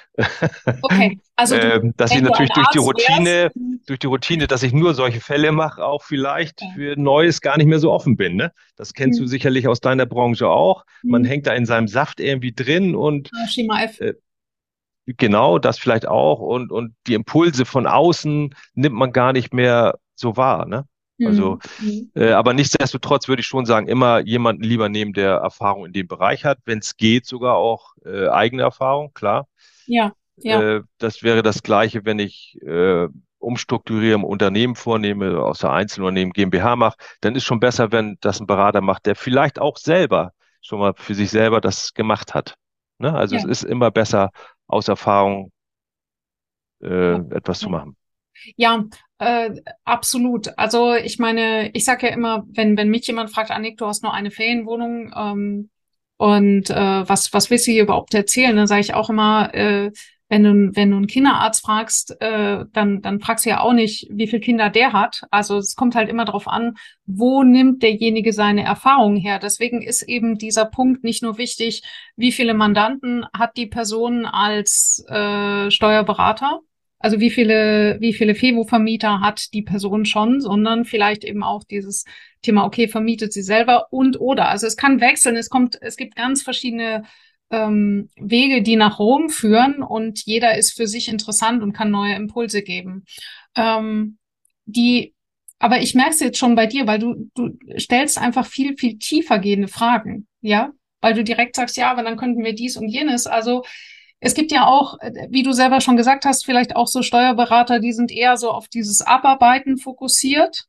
Okay, also du, ähm, dass ich natürlich durch die Routine, wärst, durch die Routine, dass ich nur solche Fälle mache, auch vielleicht ja. für Neues gar nicht mehr so offen bin. Ne? Das kennst mhm. du sicherlich aus deiner Branche auch. Man mhm. hängt da in seinem Saft irgendwie drin und Schema F. Äh, genau das vielleicht auch und und die Impulse von außen nimmt man gar nicht mehr so wahr. Ne? Also, mhm. äh, aber nichtsdestotrotz würde ich schon sagen, immer jemanden lieber nehmen, der Erfahrung in dem Bereich hat, wenn es geht, sogar auch äh, eigene Erfahrung, klar. Ja. ja. Äh, das wäre das Gleiche, wenn ich äh, umstrukturiere im Unternehmen vornehme, aus der Einzelunternehmen GmbH mache, dann ist schon besser, wenn das ein Berater macht, der vielleicht auch selber schon mal für sich selber das gemacht hat. Ne? Also ja. es ist immer besser, aus Erfahrung äh, ja. etwas zu machen. Ja, äh, absolut. Also ich meine, ich sage ja immer, wenn, wenn mich jemand fragt, Annik, du hast nur eine Ferienwohnung ähm, und äh, was, was willst du hier überhaupt erzählen? Dann sage ich auch immer, äh, wenn du, wenn du einen Kinderarzt fragst, äh, dann, dann fragst du ja auch nicht, wie viele Kinder der hat. Also es kommt halt immer darauf an, wo nimmt derjenige seine Erfahrungen her. Deswegen ist eben dieser Punkt nicht nur wichtig, wie viele Mandanten hat die Person als äh, Steuerberater, also wie viele, wie viele Fevo-Vermieter hat die Person schon, sondern vielleicht eben auch dieses Thema, okay, vermietet sie selber und oder. Also es kann wechseln, es kommt, es gibt ganz verschiedene ähm, Wege, die nach Rom führen und jeder ist für sich interessant und kann neue Impulse geben. Ähm, die, aber ich merke es jetzt schon bei dir, weil du, du stellst einfach viel, viel tiefer gehende Fragen, ja, weil du direkt sagst, ja, aber dann könnten wir dies und jenes. Also es gibt ja auch, wie du selber schon gesagt hast, vielleicht auch so Steuerberater, die sind eher so auf dieses Abarbeiten fokussiert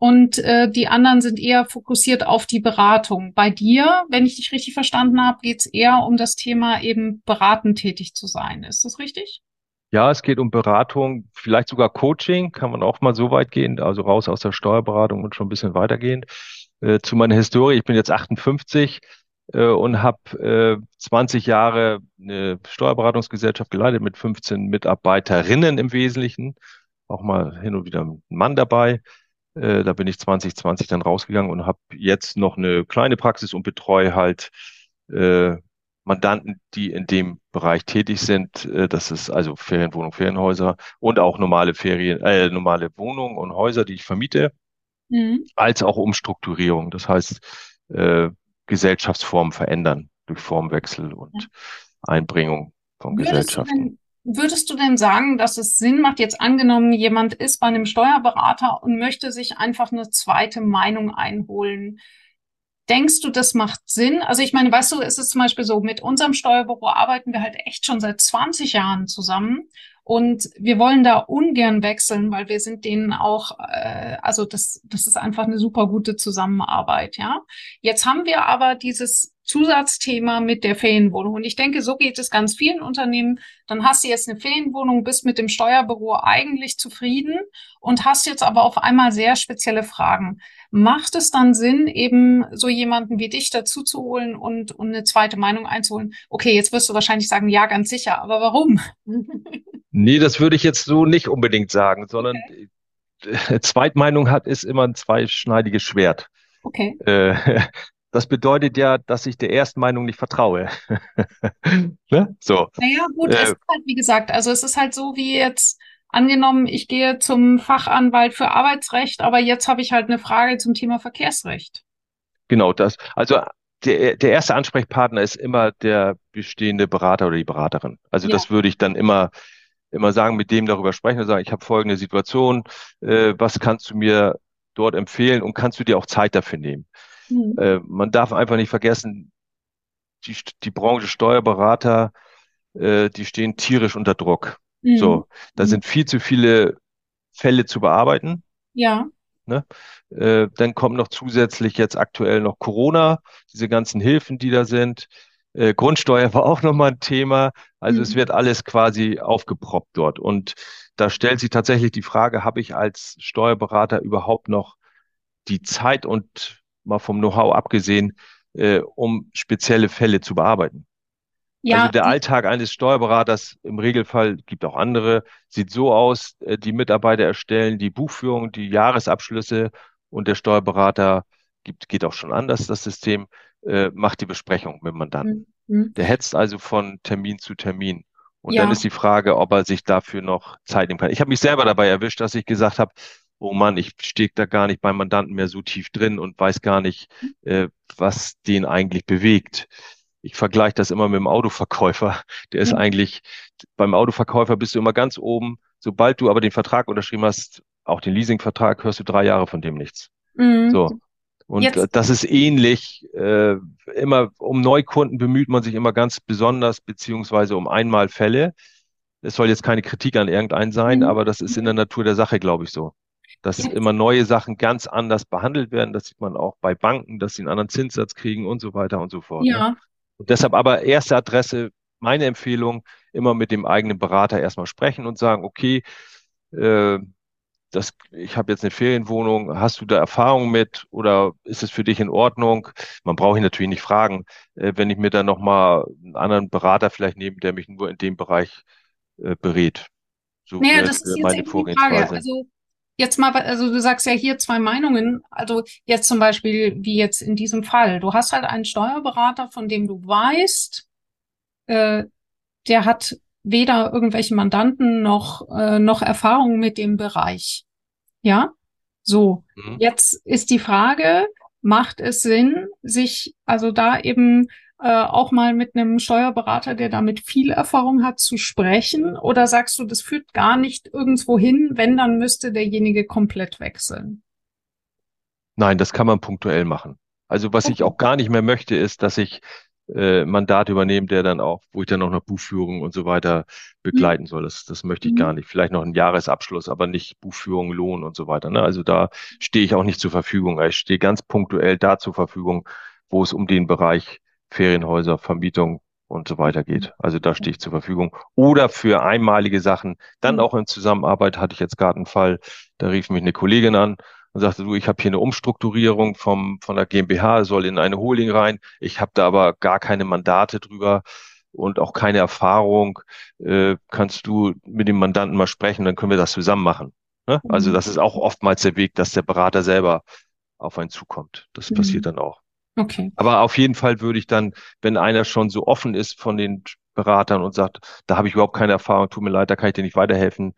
und äh, die anderen sind eher fokussiert auf die Beratung. Bei dir, wenn ich dich richtig verstanden habe, geht es eher um das Thema eben beratend tätig zu sein. Ist das richtig? Ja, es geht um Beratung, vielleicht sogar Coaching, kann man auch mal so weit gehen, also raus aus der Steuerberatung und schon ein bisschen weitergehen. Äh, zu meiner Historie, ich bin jetzt 58, äh, und habe äh, 20 Jahre eine Steuerberatungsgesellschaft geleitet mit 15 Mitarbeiterinnen im Wesentlichen, auch mal hin und wieder ein Mann dabei. Äh, da bin ich 2020 dann rausgegangen und habe jetzt noch eine kleine Praxis und betreue halt äh, Mandanten, die in dem Bereich tätig sind. Äh, das ist also Ferienwohnung, Ferienhäuser und auch normale Ferien, äh, normale Wohnungen und Häuser, die ich vermiete, mhm. als auch Umstrukturierung. Das heißt, äh, Gesellschaftsformen verändern durch Formwechsel und Einbringung von würdest Gesellschaften. Du denn, Würdest du denn sagen, dass es Sinn macht, jetzt angenommen, jemand ist bei einem Steuerberater und möchte sich einfach eine zweite Meinung einholen? Denkst du, das macht Sinn? Also ich meine, weißt du, es ist zum Beispiel so, mit unserem Steuerbüro arbeiten wir halt echt schon seit 20 Jahren zusammen. Und wir wollen da ungern wechseln, weil wir sind denen auch, äh, also das, das ist einfach eine super gute Zusammenarbeit, ja. Jetzt haben wir aber dieses Zusatzthema mit der Ferienwohnung. Und ich denke, so geht es ganz vielen Unternehmen. Dann hast du jetzt eine Ferienwohnung, bist mit dem Steuerbüro eigentlich zufrieden und hast jetzt aber auf einmal sehr spezielle Fragen. Macht es dann Sinn, eben so jemanden wie dich dazu zu holen und, und eine zweite Meinung einzuholen? Okay, jetzt wirst du wahrscheinlich sagen, ja, ganz sicher, aber warum? Nee, das würde ich jetzt so nicht unbedingt sagen, sondern okay. Zweitmeinung hat ist immer ein zweischneidiges Schwert. Okay. Äh, das bedeutet ja, dass ich der ersten Meinung nicht vertraue. ne? So. Naja, gut, äh, es ist halt, wie gesagt, also es ist halt so wie jetzt, angenommen, ich gehe zum Fachanwalt für Arbeitsrecht, aber jetzt habe ich halt eine Frage zum Thema Verkehrsrecht. Genau das. Also der, der erste Ansprechpartner ist immer der bestehende Berater oder die Beraterin. Also ja. das würde ich dann immer immer sagen, mit dem darüber sprechen und sagen, ich habe folgende Situation, äh, was kannst du mir dort empfehlen und kannst du dir auch Zeit dafür nehmen? Mhm. Äh, man darf einfach nicht vergessen, die, die Branche Steuerberater, äh, die stehen tierisch unter Druck. Mhm. So, da mhm. sind viel zu viele Fälle zu bearbeiten. Ja. Ne? Äh, dann kommt noch zusätzlich jetzt aktuell noch Corona, diese ganzen Hilfen, die da sind. Äh, Grundsteuer war auch nochmal ein Thema. Also mhm. es wird alles quasi aufgeproppt dort. Und da stellt sich tatsächlich die Frage, habe ich als Steuerberater überhaupt noch die Zeit und mal vom Know-how abgesehen, äh, um spezielle Fälle zu bearbeiten. Ja, also der Alltag eines Steuerberaters im Regelfall gibt auch andere, sieht so aus, äh, die Mitarbeiter erstellen die Buchführung, die Jahresabschlüsse und der Steuerberater gibt, geht auch schon anders, das System, äh, macht die Besprechung mit dem Mandanten. Mhm. Der hetzt also von Termin zu Termin. Und ja. dann ist die Frage, ob er sich dafür noch Zeit nehmen kann. Ich habe mich selber dabei erwischt, dass ich gesagt habe, oh Mann, ich stehe da gar nicht beim Mandanten mehr so tief drin und weiß gar nicht, äh, was den eigentlich bewegt. Ich vergleiche das immer mit dem Autoverkäufer. Der ist mhm. eigentlich, beim Autoverkäufer bist du immer ganz oben. Sobald du aber den Vertrag unterschrieben hast, auch den Leasingvertrag, hörst du drei Jahre von dem nichts. Mhm. So. Und Jetzt. das ist ähnlich. Äh, immer um Neukunden bemüht man sich immer ganz besonders, beziehungsweise um Einmalfälle. Es soll jetzt keine Kritik an irgendeinen sein, mhm. aber das ist in der Natur der Sache, glaube ich, so dass immer neue Sachen ganz anders behandelt werden. Das sieht man auch bei Banken, dass sie einen anderen Zinssatz kriegen und so weiter und so fort. Ne? Ja. Ne? Und deshalb aber erste Adresse, meine Empfehlung, immer mit dem eigenen Berater erstmal sprechen und sagen, okay, äh, das, ich habe jetzt eine Ferienwohnung, hast du da Erfahrung mit oder ist es für dich in Ordnung? Man braucht ihn natürlich nicht fragen, äh, wenn ich mir dann nochmal einen anderen Berater vielleicht nehme, der mich nur in dem Bereich äh, berät. So naja, das ist meine jetzt Vorgehensweise. Frage. Also Jetzt mal, also du sagst ja hier zwei Meinungen. Also jetzt zum Beispiel, wie jetzt in diesem Fall. Du hast halt einen Steuerberater, von dem du weißt, äh, der hat weder irgendwelche Mandanten noch, äh, noch Erfahrung mit dem Bereich. Ja? So. Mhm. Jetzt ist die Frage, macht es Sinn, sich also da eben äh, auch mal mit einem Steuerberater, der damit viel Erfahrung hat, zu sprechen? Oder sagst du, das führt gar nicht irgendwo hin? Wenn, dann müsste derjenige komplett wechseln. Nein, das kann man punktuell machen. Also was okay. ich auch gar nicht mehr möchte, ist, dass ich äh, Mandat übernehme, der dann auch, wo ich dann noch eine Buchführung und so weiter begleiten soll. Das, das möchte ich mhm. gar nicht. Vielleicht noch einen Jahresabschluss, aber nicht Buchführung, Lohn und so weiter. Ne? Also da stehe ich auch nicht zur Verfügung. Ich stehe ganz punktuell da zur Verfügung, wo es um den Bereich Ferienhäuser, Vermietung und so weiter geht. Also da stehe ich zur Verfügung. Oder für einmalige Sachen, dann mhm. auch in Zusammenarbeit hatte ich jetzt gerade einen Fall, da rief mich eine Kollegin an und sagte, du, ich habe hier eine Umstrukturierung vom, von der GmbH, soll in eine Holding rein. Ich habe da aber gar keine Mandate drüber und auch keine Erfahrung. Äh, kannst du mit dem Mandanten mal sprechen, dann können wir das zusammen machen. Ne? Also mhm. das ist auch oftmals der Weg, dass der Berater selber auf einen zukommt. Das mhm. passiert dann auch. Okay. Aber auf jeden Fall würde ich dann, wenn einer schon so offen ist von den Beratern und sagt, da habe ich überhaupt keine Erfahrung, tut mir leid, da kann ich dir nicht weiterhelfen,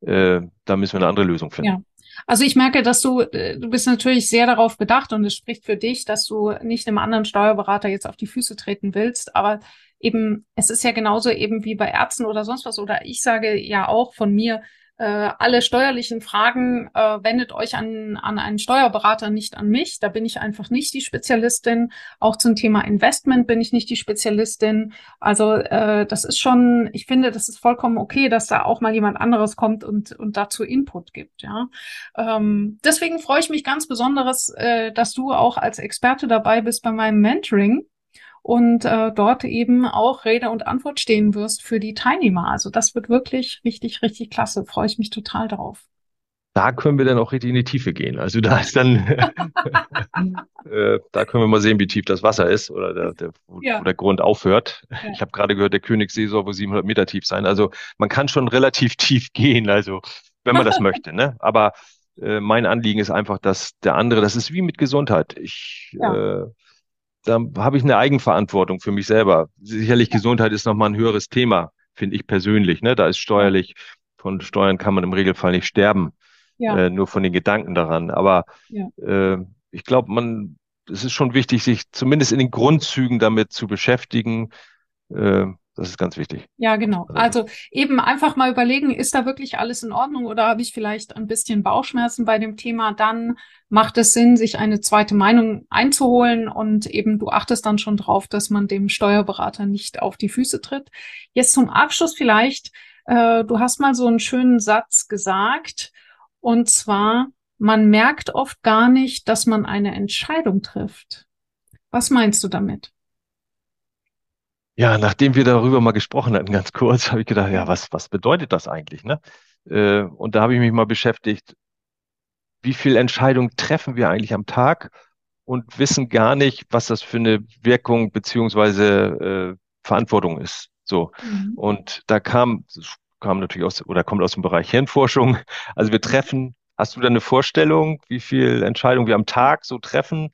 äh, da müssen wir eine andere Lösung finden. Ja. Also ich merke, dass du, äh, du bist natürlich sehr darauf bedacht und es spricht für dich, dass du nicht einem anderen Steuerberater jetzt auf die Füße treten willst. Aber eben, es ist ja genauso eben wie bei Ärzten oder sonst was, oder ich sage ja auch von mir, äh, alle steuerlichen Fragen äh, wendet euch an, an einen Steuerberater, nicht an mich. Da bin ich einfach nicht die Spezialistin. Auch zum Thema Investment bin ich nicht die Spezialistin. Also äh, das ist schon, ich finde, das ist vollkommen okay, dass da auch mal jemand anderes kommt und, und dazu Input gibt. Ja, ähm, deswegen freue ich mich ganz besonderes, äh, dass du auch als Experte dabei bist bei meinem Mentoring und äh, dort eben auch Rede und Antwort stehen wirst für die Teilnehmer. Also das wird wirklich richtig, richtig klasse. Freue ich mich total drauf. Da können wir dann auch richtig in die Tiefe gehen. Also da ist dann, äh, da können wir mal sehen, wie tief das Wasser ist oder der, der, wo, ja. wo der Grund aufhört. Ja. Ich habe gerade gehört, der Königssee soll wohl 700 Meter tief sein. Also man kann schon relativ tief gehen, also wenn man das möchte. Ne? Aber äh, mein Anliegen ist einfach, dass der andere, das ist wie mit Gesundheit. Ich ja. äh, da habe ich eine Eigenverantwortung für mich selber. Sicherlich Gesundheit ist nochmal ein höheres Thema, finde ich persönlich. Ne? Da ist steuerlich, von Steuern kann man im Regelfall nicht sterben, ja. äh, nur von den Gedanken daran. Aber ja. äh, ich glaube, man, es ist schon wichtig, sich zumindest in den Grundzügen damit zu beschäftigen. Äh, das ist ganz wichtig. Ja, genau. Also, also eben einfach mal überlegen, ist da wirklich alles in Ordnung oder habe ich vielleicht ein bisschen Bauchschmerzen bei dem Thema? Dann macht es Sinn, sich eine zweite Meinung einzuholen und eben du achtest dann schon drauf, dass man dem Steuerberater nicht auf die Füße tritt. Jetzt zum Abschluss vielleicht, äh, du hast mal so einen schönen Satz gesagt und zwar, man merkt oft gar nicht, dass man eine Entscheidung trifft. Was meinst du damit? Ja, nachdem wir darüber mal gesprochen hatten, ganz kurz, habe ich gedacht, ja, was, was bedeutet das eigentlich? Ne? Äh, und da habe ich mich mal beschäftigt, wie viel Entscheidungen treffen wir eigentlich am Tag und wissen gar nicht, was das für eine Wirkung beziehungsweise äh, Verantwortung ist. So. Mhm. Und da kam, kam natürlich aus, oder kommt aus dem Bereich Hirnforschung. Also wir treffen, hast du da eine Vorstellung, wie viel Entscheidungen wir am Tag so treffen?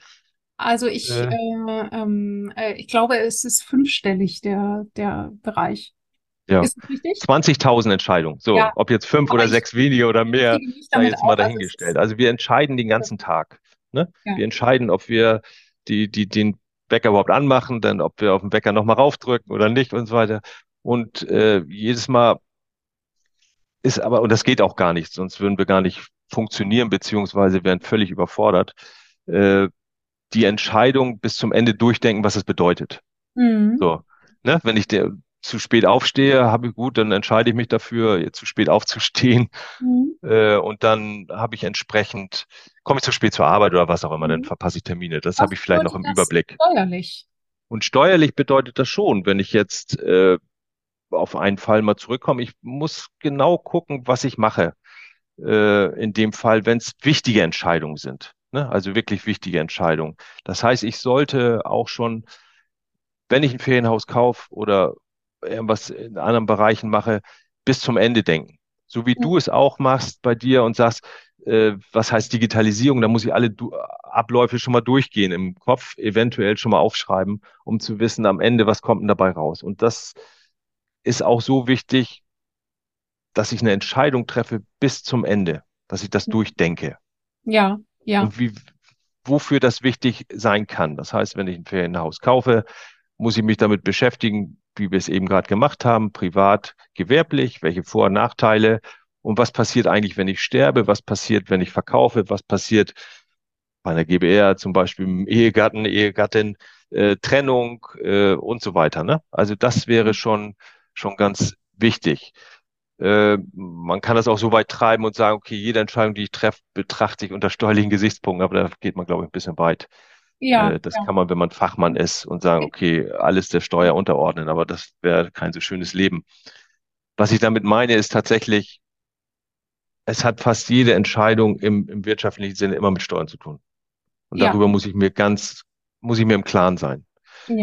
Also ich, äh. Äh, ähm, äh, ich glaube, es ist fünfstellig, der, der Bereich. Ja. Ist das richtig? 20.000 Entscheidungen. So, ja. ob jetzt fünf Aber oder sechs weniger oder mehr, sei jetzt mal dahingestellt. Also, wir entscheiden den ganzen Tag. Ne? Ja. Wir entscheiden, ob wir die, die, den Wecker überhaupt anmachen, dann ob wir auf den Wecker nochmal raufdrücken oder nicht und so weiter. Und äh, jedes Mal ist aber, und das geht auch gar nicht, sonst würden wir gar nicht funktionieren, beziehungsweise wären völlig überfordert. Äh, die Entscheidung bis zum Ende durchdenken, was es bedeutet. Mhm. So, ne? Wenn ich der, zu spät aufstehe, habe ich gut, dann entscheide ich mich dafür, zu spät aufzustehen. Mhm. Äh, und dann habe ich entsprechend, komme ich zu spät zur Arbeit oder was auch immer, mhm. dann verpasse ich Termine. Das habe ich vielleicht noch im Überblick. Steuerlich. Und steuerlich bedeutet das schon, wenn ich jetzt äh, auf einen Fall mal zurückkomme, ich muss genau gucken, was ich mache. Äh, in dem Fall, wenn es wichtige Entscheidungen sind. Ne? Also wirklich wichtige Entscheidung. Das heißt, ich sollte auch schon, wenn ich ein Ferienhaus kaufe oder irgendwas in anderen Bereichen mache, bis zum Ende denken. So wie ja. du es auch machst bei dir und sagst, äh, was heißt Digitalisierung? Da muss ich alle du Abläufe schon mal durchgehen im Kopf, eventuell schon mal aufschreiben, um zu wissen am Ende, was kommt denn dabei raus. Und das ist auch so wichtig, dass ich eine Entscheidung treffe bis zum Ende, dass ich das durchdenke. Ja, ja. Und wie, wofür das wichtig sein kann. Das heißt, wenn ich ein Ferienhaus kaufe, muss ich mich damit beschäftigen, wie wir es eben gerade gemacht haben, privat, gewerblich, welche Vor- und Nachteile und was passiert eigentlich, wenn ich sterbe, was passiert, wenn ich verkaufe, was passiert bei einer GBR zum Beispiel im Ehegatten, Ehegattin, äh, Trennung äh, und so weiter. Ne? Also das wäre schon, schon ganz wichtig. Äh, man kann das auch so weit treiben und sagen, okay, jede Entscheidung, die ich treffe, betrachte ich unter steuerlichen Gesichtspunkten, aber da geht man, glaube ich, ein bisschen weit. Ja, äh, das ja. kann man, wenn man Fachmann ist und sagen, okay, alles der Steuer unterordnen, aber das wäre kein so schönes Leben. Was ich damit meine, ist tatsächlich, es hat fast jede Entscheidung im, im wirtschaftlichen Sinne immer mit Steuern zu tun. Und darüber muss ich mir ganz, muss ich mir im Klaren sein.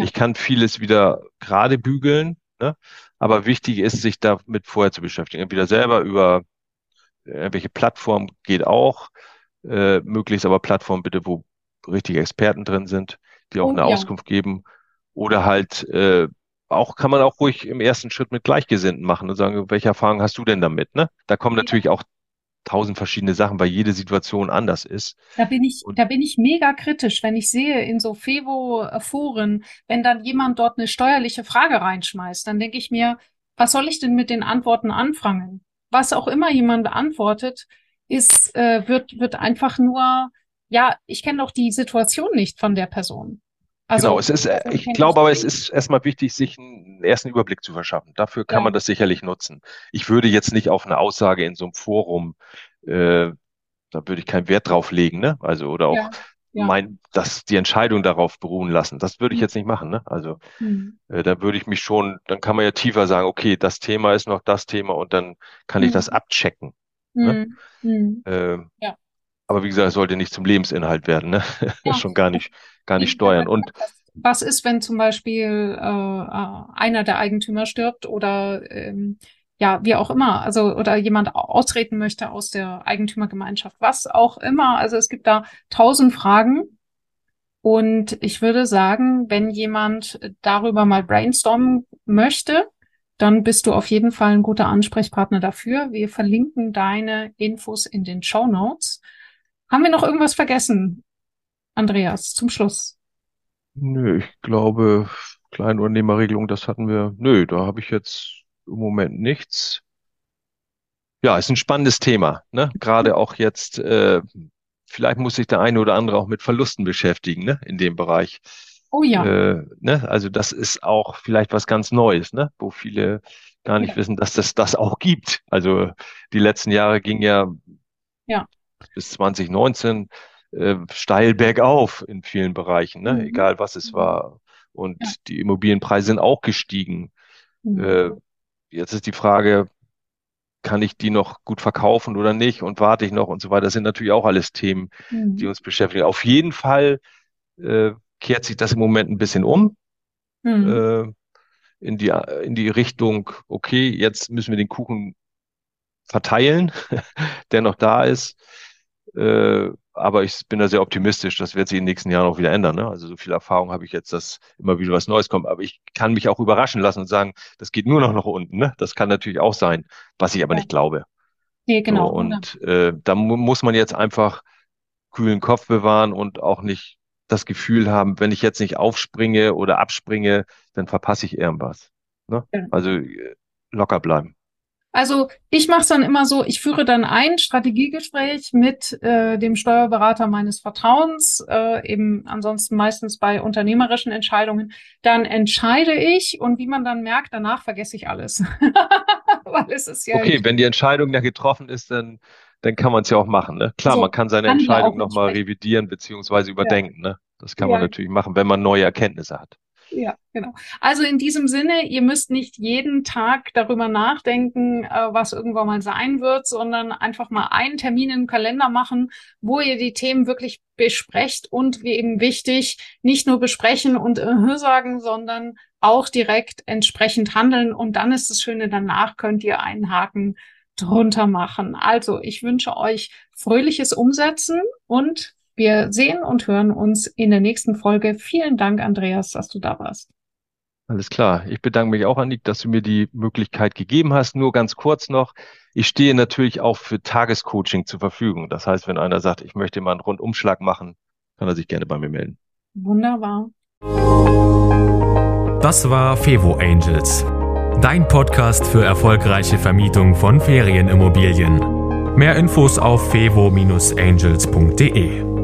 Ich kann vieles wieder gerade bügeln, Ne? Aber wichtig ist, sich damit vorher zu beschäftigen. Entweder selber über irgendwelche Plattformen geht auch, äh, möglichst aber Plattformen bitte, wo richtige Experten drin sind, die auch oh, eine ja. Auskunft geben. Oder halt äh, auch kann man auch ruhig im ersten Schritt mit Gleichgesinnten machen und sagen, welche Erfahrungen hast du denn damit? Ne? Da kommen natürlich auch tausend verschiedene Sachen, weil jede Situation anders ist. Da bin ich, und da bin ich mega kritisch, wenn ich sehe in so Fevo-Foren, wenn dann jemand dort eine steuerliche Frage reinschmeißt, dann denke ich mir, was soll ich denn mit den Antworten anfangen? Was auch immer jemand beantwortet, ist, äh, wird, wird einfach nur, ja, ich kenne doch die Situation nicht von der Person. Also, genau, es ist, äh, ich glaube aber, es ist erstmal wichtig, sich einen ersten Überblick zu verschaffen. Dafür kann ja. man das sicherlich nutzen. Ich würde jetzt nicht auf eine Aussage in so einem Forum, äh, da würde ich keinen Wert drauf legen, ne? Also, oder auch ja. Ja. mein, dass die Entscheidung darauf beruhen lassen. Das würde ich mhm. jetzt nicht machen, ne? Also, mhm. äh, da würde ich mich schon, dann kann man ja tiefer sagen, okay, das Thema ist noch das Thema und dann kann mhm. ich das abchecken. Ne? Äh, ja. Aber wie gesagt, es sollte nicht zum Lebensinhalt werden, ne? Ja. Schon gar nicht, gar nicht steuern. Und was ist, wenn zum Beispiel äh, einer der Eigentümer stirbt oder ähm, ja, wie auch immer, also oder jemand austreten möchte aus der Eigentümergemeinschaft, was auch immer. Also es gibt da tausend Fragen. Und ich würde sagen, wenn jemand darüber mal brainstormen möchte, dann bist du auf jeden Fall ein guter Ansprechpartner dafür. Wir verlinken deine Infos in den Show Notes. Haben wir noch irgendwas vergessen, Andreas, zum Schluss? Nö, ich glaube, Kleinunternehmerregelung, das hatten wir. Nö, da habe ich jetzt im Moment nichts. Ja, ist ein spannendes Thema, ne? Gerade auch jetzt, äh, vielleicht muss sich der eine oder andere auch mit Verlusten beschäftigen, ne? In dem Bereich. Oh ja. Äh, ne? Also das ist auch vielleicht was ganz Neues, ne? Wo viele gar nicht ja. wissen, dass das das auch gibt. Also die letzten Jahre ging ja, ja bis 2019 äh, steil bergauf in vielen Bereichen, ne? Mhm. egal was es war. Und ja. die Immobilienpreise sind auch gestiegen. Mhm. Äh, jetzt ist die Frage, kann ich die noch gut verkaufen oder nicht und warte ich noch und so weiter. Das sind natürlich auch alles Themen, mhm. die uns beschäftigen. Auf jeden Fall äh, kehrt sich das im Moment ein bisschen um. Mhm. Äh, in die, in die Richtung, okay, jetzt müssen wir den Kuchen verteilen, der noch da ist. Äh, aber ich bin da sehr optimistisch, das wird sich in den nächsten Jahren auch wieder ändern. Ne? Also so viel Erfahrung habe ich jetzt, dass immer wieder was Neues kommt. Aber ich kann mich auch überraschen lassen und sagen, das geht nur noch nach unten. Ne? Das kann natürlich auch sein, was ich aber ja. nicht glaube. Nee, genau. So, und äh, da mu muss man jetzt einfach kühlen Kopf bewahren und auch nicht das Gefühl haben, wenn ich jetzt nicht aufspringe oder abspringe, dann verpasse ich irgendwas. Ne? Ja. Also äh, locker bleiben. Also ich mache es dann immer so, ich führe dann ein Strategiegespräch mit äh, dem Steuerberater meines Vertrauens, äh, eben ansonsten meistens bei unternehmerischen Entscheidungen. Dann entscheide ich und wie man dann merkt, danach vergesse ich alles. Weil es ist ja okay, wenn die Entscheidung ja getroffen ist, dann, dann kann man es ja auch machen. Ne? Klar, so, man kann seine Entscheidung nochmal revidieren beziehungsweise überdenken. Ja. Ne? Das kann ja. man natürlich machen, wenn man neue Erkenntnisse hat. Ja, genau. Also in diesem Sinne, ihr müsst nicht jeden Tag darüber nachdenken, äh, was irgendwann mal sein wird, sondern einfach mal einen Termin im Kalender machen, wo ihr die Themen wirklich besprecht und wie eben wichtig, nicht nur besprechen und äh, sagen, sondern auch direkt entsprechend handeln. Und dann ist das Schöne, danach könnt ihr einen Haken drunter machen. Also ich wünsche euch fröhliches Umsetzen und wir sehen und hören uns in der nächsten Folge. Vielen Dank, Andreas, dass du da warst. Alles klar. Ich bedanke mich auch, Annik, dass du mir die Möglichkeit gegeben hast. Nur ganz kurz noch. Ich stehe natürlich auch für Tagescoaching zur Verfügung. Das heißt, wenn einer sagt, ich möchte mal einen Rundumschlag machen, kann er sich gerne bei mir melden. Wunderbar. Das war Fevo Angels. Dein Podcast für erfolgreiche Vermietung von Ferienimmobilien. Mehr Infos auf fevo-angels.de.